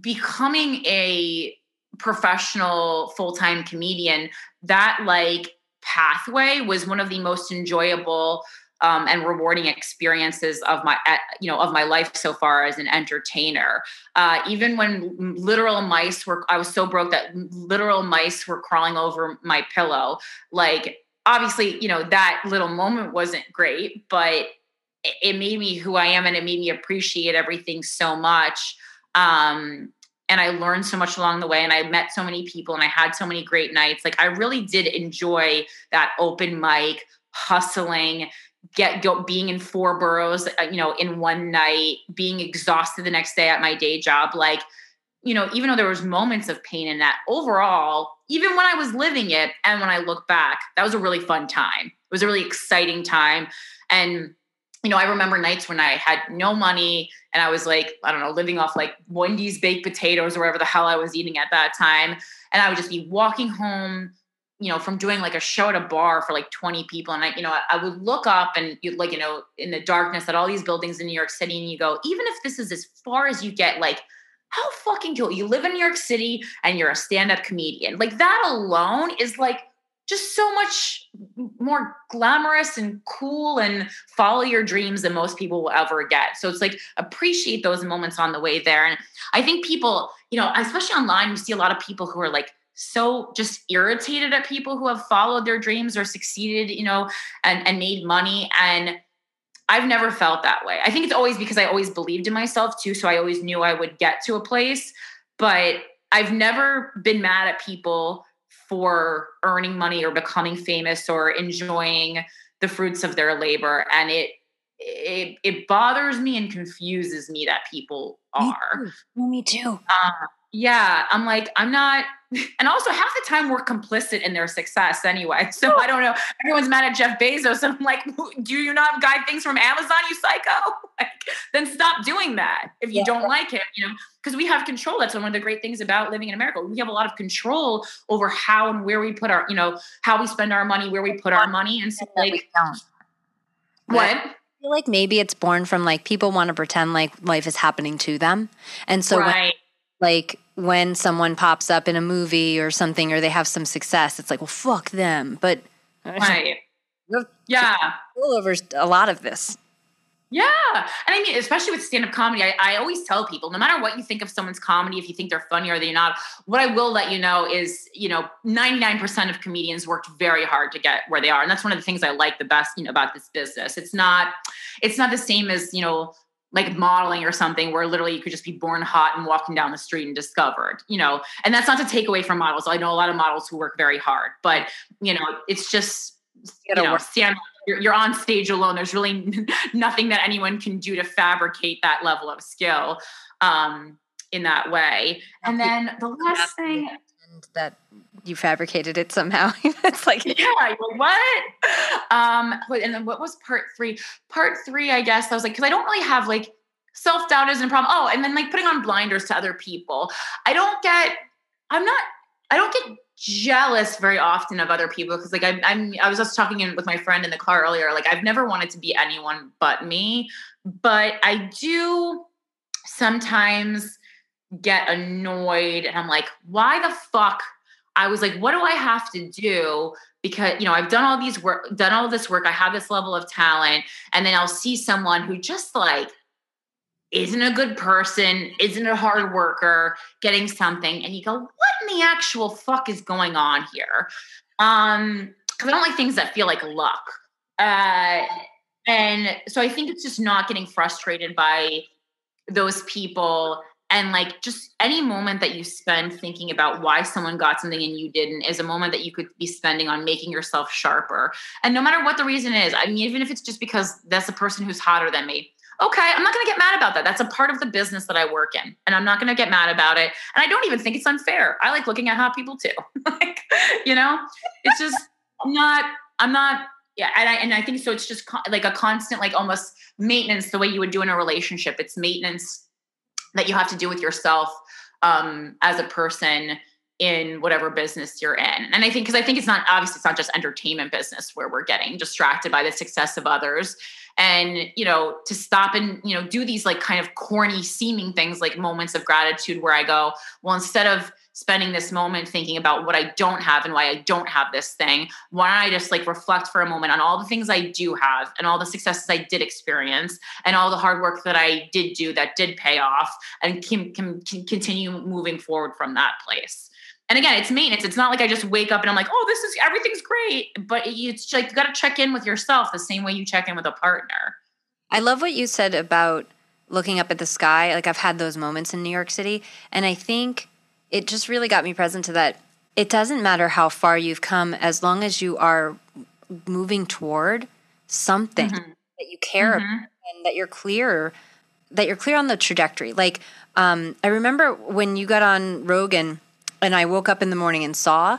Speaker 4: becoming a professional full-time comedian that like pathway was one of the most enjoyable um, and rewarding experiences of my you know of my life so far as an entertainer. Uh, even when literal mice were i was so broke that literal mice were crawling over my pillow. Like obviously you know that little moment wasn't great but it made me who i am and it made me appreciate everything so much. Um, and I learned so much along the way and I met so many people and I had so many great nights. Like I really did enjoy that open mic hustling, get go, being in four boroughs, uh, you know, in one night, being exhausted the next day at my day job, like you know, even though there was moments of pain in that, overall, even when I was living it and when I look back, that was a really fun time. It was a really exciting time. And, you know, I remember nights when I had no money and I was like, I don't know, living off like Wendy's baked potatoes or whatever the hell I was eating at that time. And I would just be walking home you know, from doing like a show at a bar for like 20 people. And I, you know, I, I would look up and you like, you know, in the darkness at all these buildings in New York City, and you go, even if this is as far as you get, like, how fucking cool. You live in New York City and you're a stand-up comedian. Like that alone is like just so much more glamorous and cool and follow your dreams than most people will ever get. So it's like appreciate those moments on the way there. And I think people, you know, especially online, you see a lot of people who are like so just irritated at people who have followed their dreams or succeeded, you know, and, and made money. And I've never felt that way. I think it's always because I always believed in myself too. So I always knew I would get to a place. But I've never been mad at people for earning money or becoming famous or enjoying the fruits of their labor. And it it, it bothers me and confuses me that people are.
Speaker 2: Me too. Me too.
Speaker 4: Uh, yeah, I'm like, I'm not <laughs> and also half the time we're complicit in their success anyway. <laughs> So I don't know. Everyone's mad at Jeff Bezos. And I'm like, do you not guide things from Amazon, you psycho? <laughs> Like, then stop doing that if you yeah. don't like it, you know, because we have control. That's one of the great things about living in America. We have a lot of control over how and where we put our, you know, how we spend our money, where we put our money. And so like what?
Speaker 2: I feel like maybe it's born from like people want to pretend like life is happening to them. And so
Speaker 4: right.
Speaker 2: Like when someone pops up in a movie or something or they have some success, it's like, well, fuck them. But
Speaker 4: right. <laughs> yeah.
Speaker 2: over a lot of this.
Speaker 4: Yeah. And I mean, especially with stand up comedy, I, I, always tell people no matter what you think of someone's comedy, if you think they're funny or they're not, what I will let you know is, you know, 99% of comedians worked very hard to get where they are. And that's one of the things I like the best you know, about this business. It's not, it's not the same as, you know, like modeling or something where literally you could just be born hot and walking down the street and discovered, you know, and that's not to take away from models. I know a lot of models who work very hard, but you know, it's just, you, know, stand, you're, you're on stage alone. There's really <laughs> nothing that anyone can do to fabricate that level of skill um, in that way. And then the last thing
Speaker 2: that you fabricated it somehow. <laughs> it's like
Speaker 4: yeah, what? Um, and then what was part three? Part three, I guess I was like, because I don't really have like self doubt isn't a problem. Oh, and then like putting on blinders to other people. I don't get. I'm not. I don't get jealous very often of other people because like I, I'm. I was just talking in, with my friend in the car earlier. Like I've never wanted to be anyone but me, but I do sometimes get annoyed and I'm like, why the fuck? I was like, what do I have to do? Because you know, I've done all these work, done all this work, I have this level of talent, and then I'll see someone who just like isn't a good person, isn't a hard worker, getting something, and you go, what in the actual fuck is going on here? Um, because I don't like things that feel like luck. Uh, and so I think it's just not getting frustrated by those people and like just any moment that you spend thinking about why someone got something and you didn't is a moment that you could be spending on making yourself sharper. And no matter what the reason is i mean even if it's just because that's a person who's hotter than me okay i'm not going to get mad about that. That's a part of the business that i work in and i'm not going to get mad about it. And i don't even think it's unfair. I like looking at hot people too. <laughs> Like you know? It's just not i'm not yeah and I, and I think so it's just like a constant like almost maintenance the way you would do in a relationship. It's maintenance that you have to do with yourself um, as a person in whatever business you're in. And I think because I think it's not obviously it's not just entertainment business where we're getting distracted by the success of others. And you know, to stop and you know do these like kind of corny seeming things like moments of gratitude where I go, well, instead of spending this moment thinking about what I don't have and why I don't have this thing, why don't I just like reflect for a moment on all the things I do have and all the successes I did experience and all the hard work that I did do that did pay off and can, can, can continue moving forward from that place. And again, it's maintenance. It's not like I just wake up and I'm like, oh, this is everything's great. But it's like you got to check in with yourself the same way you check in with a partner.
Speaker 2: I love what you said about looking up at the sky. Like I've had those moments in New York City. And I think it just really got me present to that. It doesn't matter how far you've come as long as you are moving toward something mm-hmm. that you care mm-hmm. about and that you're clear that you're clear on the trajectory. Like um, I remember when you got on Rogan and I woke up in the morning and saw,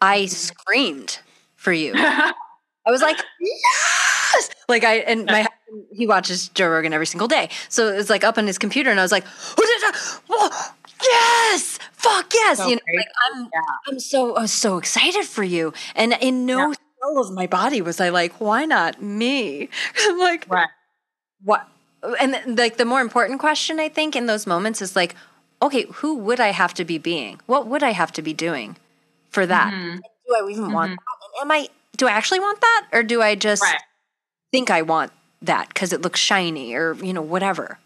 Speaker 2: I mm-hmm. screamed for you. <laughs> I was like, yes! Like I and my <laughs> husband, he watches Joe Rogan every single day, so it was like up on his computer, and I was like, yes, fuck yes. So you know, like I'm, yeah. I'm so, I was so excited for you. And in no yeah. cell of my body was I like, why not me? <laughs> I'm like,
Speaker 4: right.
Speaker 2: what? And like the more important question I think in those moments is like, okay, who would I have to be being? What would I have to be doing for that? Mm-hmm. Do I even mm-hmm. want that? am I? Do I actually want that, or do I just
Speaker 4: Right.
Speaker 2: think I want that because it looks shiny, or you know, whatever?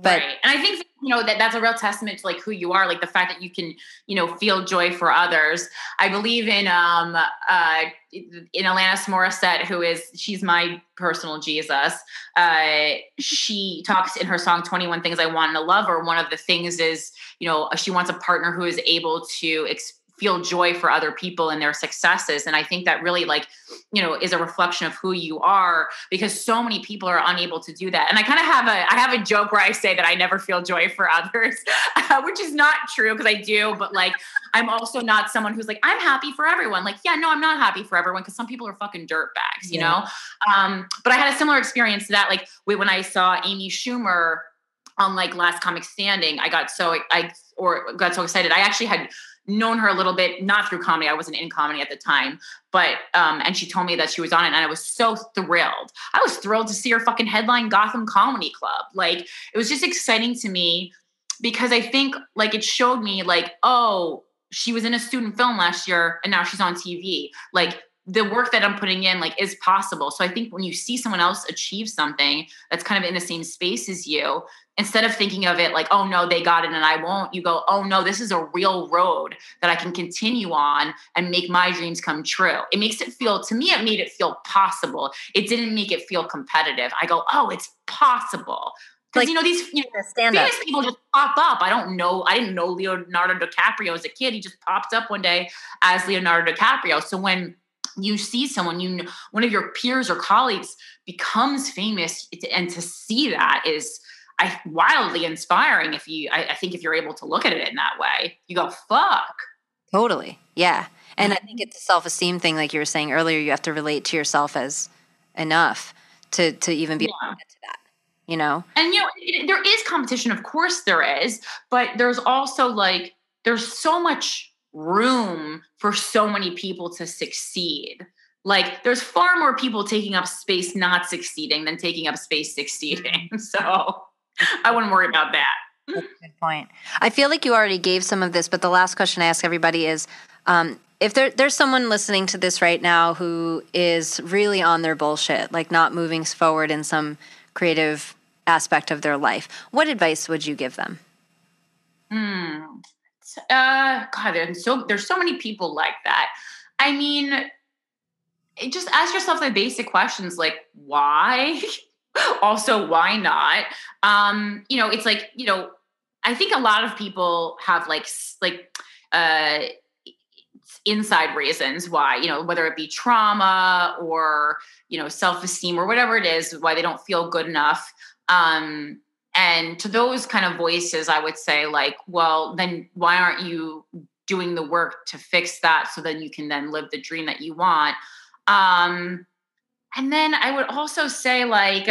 Speaker 2: But
Speaker 4: right. And I think you know that that's a real testament to like who you are, like the fact that you can, you know, feel joy for others. I believe in um uh in Alanis Morissette, who is she's my personal Jesus. Uh she talks in her song 21 Things I Want in a Lover. One of the things is, you know, she wants a partner who is able to ex- feel joy for other people and their successes. And i think that really like you know is a reflection of who you are because so many people are unable to do that. And i kind of have a i have a joke where i say that i never feel joy for others uh, <laughs> which is not true because i do but like i'm also not someone who's like i'm happy for everyone. Like yeah no i'm not happy for everyone because some people are fucking dirt bags you
Speaker 2: Yeah.
Speaker 4: know? Um but i had a similar experience to that like when i saw amy schumer on like last comic standing i got so i or got so excited. I actually had known her a little bit, not through comedy. I wasn't in comedy at the time, but um, and she told me that she was on it, and I was so thrilled. I was thrilled to see her fucking headline Gotham Comedy Club. Like it was just exciting to me because I think like it showed me like, oh, she was in a student film last year, and now she's on TV. Like the work that I'm putting in like is possible. So I think when you see someone else achieve something that's kind of in the same space as you, instead of thinking of it like, oh no, they got it and I won't, you go, oh no, this is a real road that I can continue on and make my dreams come true. It makes it feel, to me, it made it feel possible. It didn't make it feel competitive. I go, oh, it's possible. Because
Speaker 2: Like-
Speaker 4: you know, these you know,
Speaker 2: up.
Speaker 4: famous people just pop up. I don't know. I didn't know Leonardo DiCaprio as a kid. He just popped up one day as Leonardo DiCaprio. So when you see someone, you know, one of your peers or colleagues becomes famous, and to see that is I, wildly inspiring. If you, I, I think, if you're able to look at it in that way, you go, "Fuck."
Speaker 2: Totally. Yeah. And I mm-hmm. think it's a self esteem thing, like you were saying earlier. You have to relate to yourself as enough to to even be able
Speaker 4: Yeah.
Speaker 2: to get to that. You know?
Speaker 4: And you know, it, there is competition, of course there is, but there's also like there's so much room for so many people to succeed. Like there's far more people taking up space not succeeding than taking up space succeeding. <laughs> So I wouldn't worry about that.
Speaker 2: Good point. I feel like you already gave some of this, but the last question I ask everybody is um, if there, there's someone listening to this right now who is really on their bullshit, like not moving forward in some creative aspect of their life, what advice would you give them?
Speaker 4: Hmm. Uh, God, and so there's so many people like that. I mean, just ask yourself the basic questions like why, <laughs> also why not. Um, you know, it's like you know, I think a lot of people have like like uh inside reasons why you know whether it be trauma or you know self-esteem or whatever it is why they don't feel good enough um and to those kind of voices i would say like well then why aren't you doing the work to fix that so then you can then live the dream that you want? Um and then i would also say like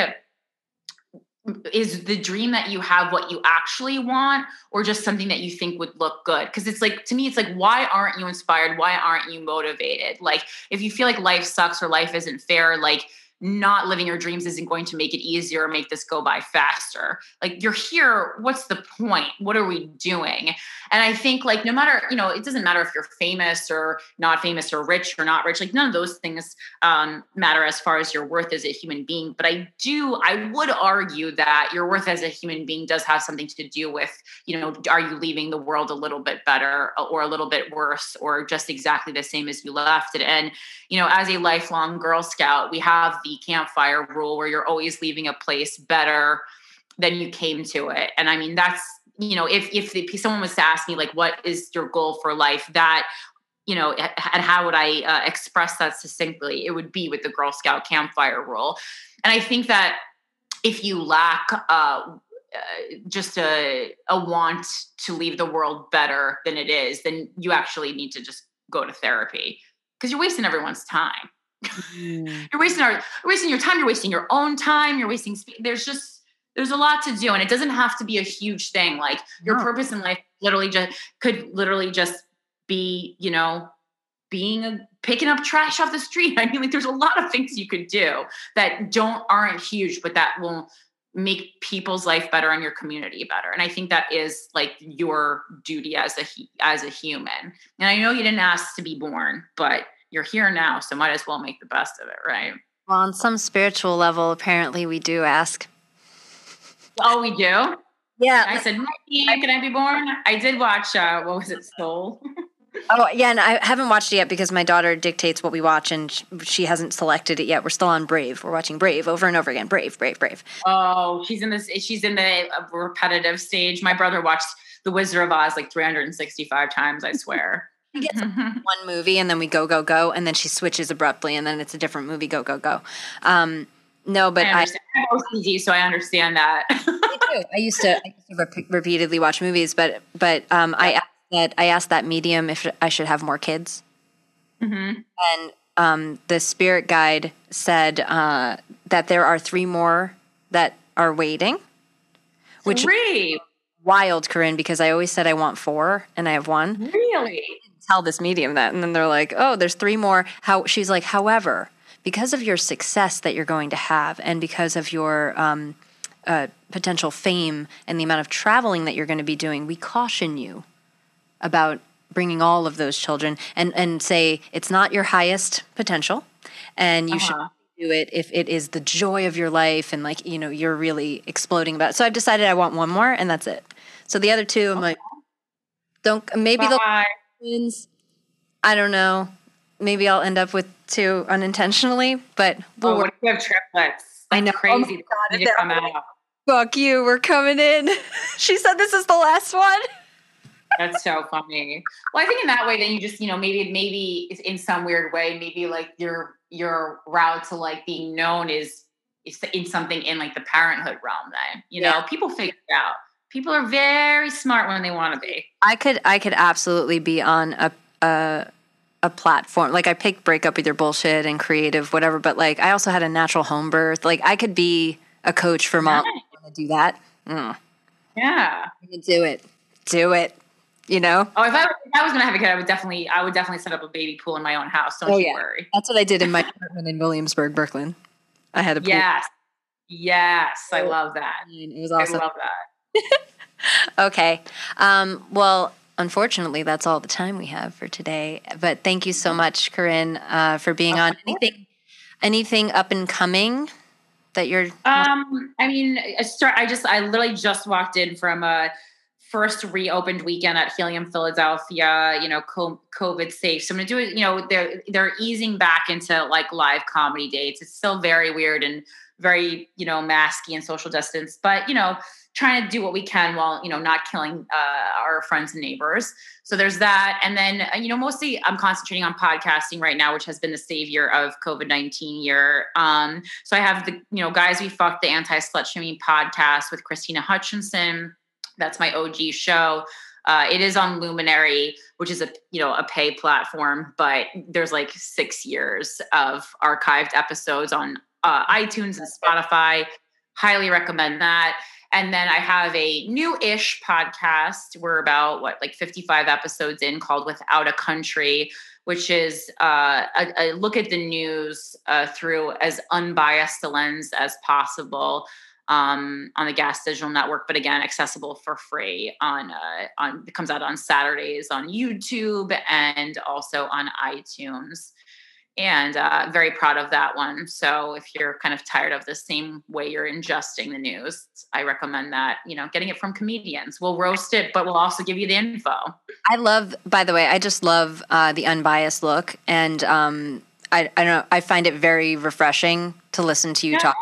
Speaker 4: is the dream that you have what you actually want or just something that you think would look good? Because it's like to me it's like why aren't you inspired? Why aren't you motivated? Like if you feel like life sucks or life isn't fair like not living your dreams isn't going to make it easier or make this go by faster. Like you're here what's the point? What are we doing? And i think like no matter you know it doesn't matter if you're famous or not famous or rich or not rich like none of those things um, matter as far as your worth as a human being. But i do i would argue that your worth as a human being does have something to do with you know are you leaving the world a little bit better or a little bit worse or just exactly the same as you left it? And you know as a lifelong girl scout we have the campfire rule where you're always leaving a place better than you came to it. And i mean that's you know if if the, someone was to ask me like what is your goal for life that you know and how would i uh, express that succinctly it would be with the girl scout campfire rule. And i think that if you lack uh, uh, just a, a want to leave the world better than it is then you actually need to just go to therapy because you're wasting everyone's time Mm. you're wasting our wasting your time you're wasting your own time you're wasting sp- there's just there's a lot to do and it doesn't have to be a huge thing like your
Speaker 2: No.
Speaker 4: purpose in life literally just could literally just be you know being a picking up trash off the street. <laughs> I mean like there's a lot of things you could do that don't aren't huge but that will make people's life better and your community better and i think that is like your duty as a as a human. And i know you didn't ask to be born but you're here now, so might as well make the best of it, right?
Speaker 2: Well, on some spiritual level, apparently we do ask.
Speaker 4: Oh, we do.
Speaker 2: Yeah.
Speaker 4: I said, "Can I be born?" I did watch. Uh, what was it, Soul? <laughs>
Speaker 2: Oh yeah, and I haven't watched it yet because my daughter dictates what we watch, and she hasn't selected it yet. We're still on Brave. We're watching Brave over and over again. Brave, Brave, Brave.
Speaker 4: Oh, she's in this. She's in the uh, repetitive stage. My brother watched The Wizard of Oz like 365 times. I swear.
Speaker 2: She gets one movie, and then we go, go, go, and then she switches abruptly, and then it's a different movie. Go, go, go. Um, no, but
Speaker 4: I
Speaker 2: I.
Speaker 4: Have OCD, so I understand that. <laughs>
Speaker 2: I do. I used to, I used to rep- repeatedly watch movies, but but um, I asked that I asked that medium if I should have more kids,
Speaker 4: hmm
Speaker 2: and um, the spirit guide said uh, that there are three more that are waiting, which is
Speaker 4: Three,
Speaker 2: wild, Corinne, because I always said I want four, and I have one.
Speaker 4: really?
Speaker 2: Tell this medium that, and then they're like, "Oh, there's three more." How she's like, however, because of your success that you're going to have, and because of your um, uh, potential fame and the amount of traveling that you're going to be doing, we caution you about bringing all of those children and and say it's not your highest potential and you should
Speaker 4: Uh-huh.
Speaker 2: do it if it is the joy of your life and like you know you're really exploding about it. so i've decided i want one more and that's it so the other two i'm like don't maybe they'll Twins i don't know maybe i'll end up with two unintentionally but we'll
Speaker 4: Oh, what if you have triplets?
Speaker 2: I
Speaker 4: That's
Speaker 2: know. Oh
Speaker 4: Crazy.
Speaker 2: God,
Speaker 4: They to come out.
Speaker 2: fuck you we're coming in <laughs> she said this is the last one
Speaker 4: That's so funny. Well, I think in that way, then you just, you know, maybe, maybe it's in some weird way, maybe like your your route to like being known is is in something in like the parenthood realm. Then you know, people figure it out. People are very smart when they want to be.
Speaker 2: I could I could absolutely be on a a a platform. Like I picked break up with your bullshit and creative whatever, but like I also had a natural home birth. Like I could be a coach for moms.
Speaker 4: Nice.
Speaker 2: I do that. Mm,
Speaker 4: Yeah.
Speaker 2: Do it. Do it. You know.
Speaker 4: Oh, if I, if I was gonna have a kid, I would definitely, I would definitely set up a baby pool in my own house. Don't
Speaker 2: Oh,
Speaker 4: you
Speaker 2: yeah.
Speaker 4: worry.
Speaker 2: That's what I did in my apartment in Williamsburg, Brooklyn. I had a pool.
Speaker 4: Yes. Yes. I love that.
Speaker 2: It was awesome I
Speaker 4: love that. <laughs>
Speaker 2: Okay. Um, well, unfortunately, that's all the time we have for today. But thank you so much, Corinne, uh, for being on. Anything, anything up and coming that you're?
Speaker 4: Um, I mean, I start. I just, I literally just walked in from a first reopened weekend at Helium Philadelphia. You know, co- COVID safe. So I'm gonna do it. You know, they're they're easing back into like live comedy dates. It's still very weird and very you know masky and social distance, but you know, trying to do what we can while you know not killing uh, our friends and neighbors. So there's that, and then uh, you know, mostly I'm concentrating on podcasting right now, which has been the savior of COVID nineteen year. Um, so I have the, you know, guys we fucked the anti slut shaming podcast with Krystyna Hutchinson. That's my OG show. Uh, it is on Luminary, which is a you know a pay platform, but there's like six years of archived episodes on uh, iTunes and Spotify. Highly recommend that. And then I have a new-ish podcast. We're about what like 55 episodes in, called Without a Country, which is uh, a, a look at the news uh, through as unbiased a lens as possible um, on the Gas Digital Network, but again, accessible for free on uh, on it comes out on Saturdays on YouTube and also on iTunes. And uh, very proud of that one. So if you're kind of tired of the same way you're ingesting the news, I recommend that. You know, getting it from comedians. We'll roast it, but we'll also give you the info.
Speaker 2: I love. By the way, I just love uh, the unbiased look, and um, I I don't know. I find it very refreshing to listen to you talk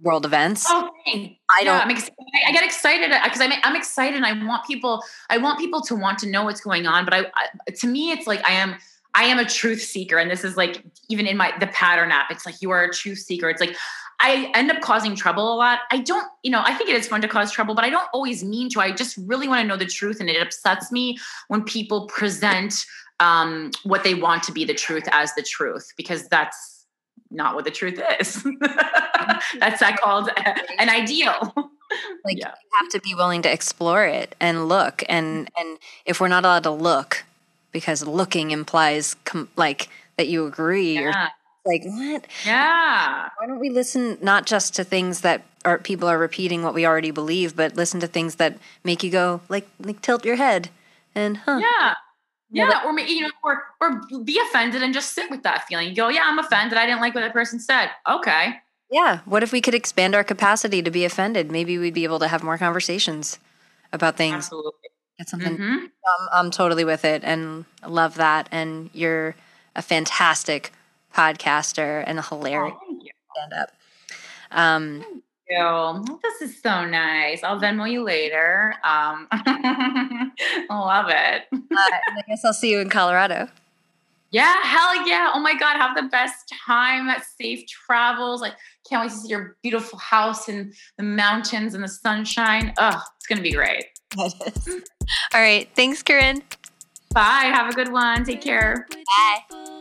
Speaker 2: world events.
Speaker 4: Oh, thanks.
Speaker 2: I don't-
Speaker 4: I'm ex- I get excited because I'm I'm excited. and I want people. I want people to want to know what's going on. But I, I to me, it's like I am. I am a truth seeker, and this is like even in my the pattern app. It's like you are a truth seeker. It's like I end up causing trouble a lot. I don't, you know, I think it is fun to cause trouble, but I don't always mean to. I just really want to know the truth, and it upsets me when people present um, what they want to be the truth as the truth because that's not what the truth is. <laughs> that's that called an ideal.
Speaker 2: like
Speaker 4: yeah.
Speaker 2: you have to be willing to explore it and look and and if we're not allowed to look because looking implies com- like that you agree or
Speaker 4: Yeah.
Speaker 2: like what
Speaker 4: Yeah.
Speaker 2: why don't we listen not just to things that are people are repeating what we already believe but listen to things that make you go like like tilt your head and huh
Speaker 4: Yeah. Yeah, or you know, or or be offended and just sit with that feeling. You go, yeah, I'm offended. I didn't like what that person said. Okay.
Speaker 2: Yeah. What if we could expand our capacity to be offended? Maybe we'd be able to have more conversations about things.
Speaker 4: Absolutely.
Speaker 2: Get something.
Speaker 4: Mhm.
Speaker 2: Um, I'm totally with it and love that. And you're a fantastic podcaster and a hilarious
Speaker 4: Oh,
Speaker 2: stand up. Um,
Speaker 4: you. This is so nice. I'll Venmo you later. Um, <laughs> love it.
Speaker 2: I guess I'll see you in Colorado.
Speaker 4: Yeah, hell yeah. Oh my God, have the best time. Safe travels. Like, can't wait to see your beautiful house and the mountains and the sunshine. Oh, it's going to be great.
Speaker 2: All right. Thanks, Corinne.
Speaker 4: Bye. Have a good one. Take care.
Speaker 2: Bye.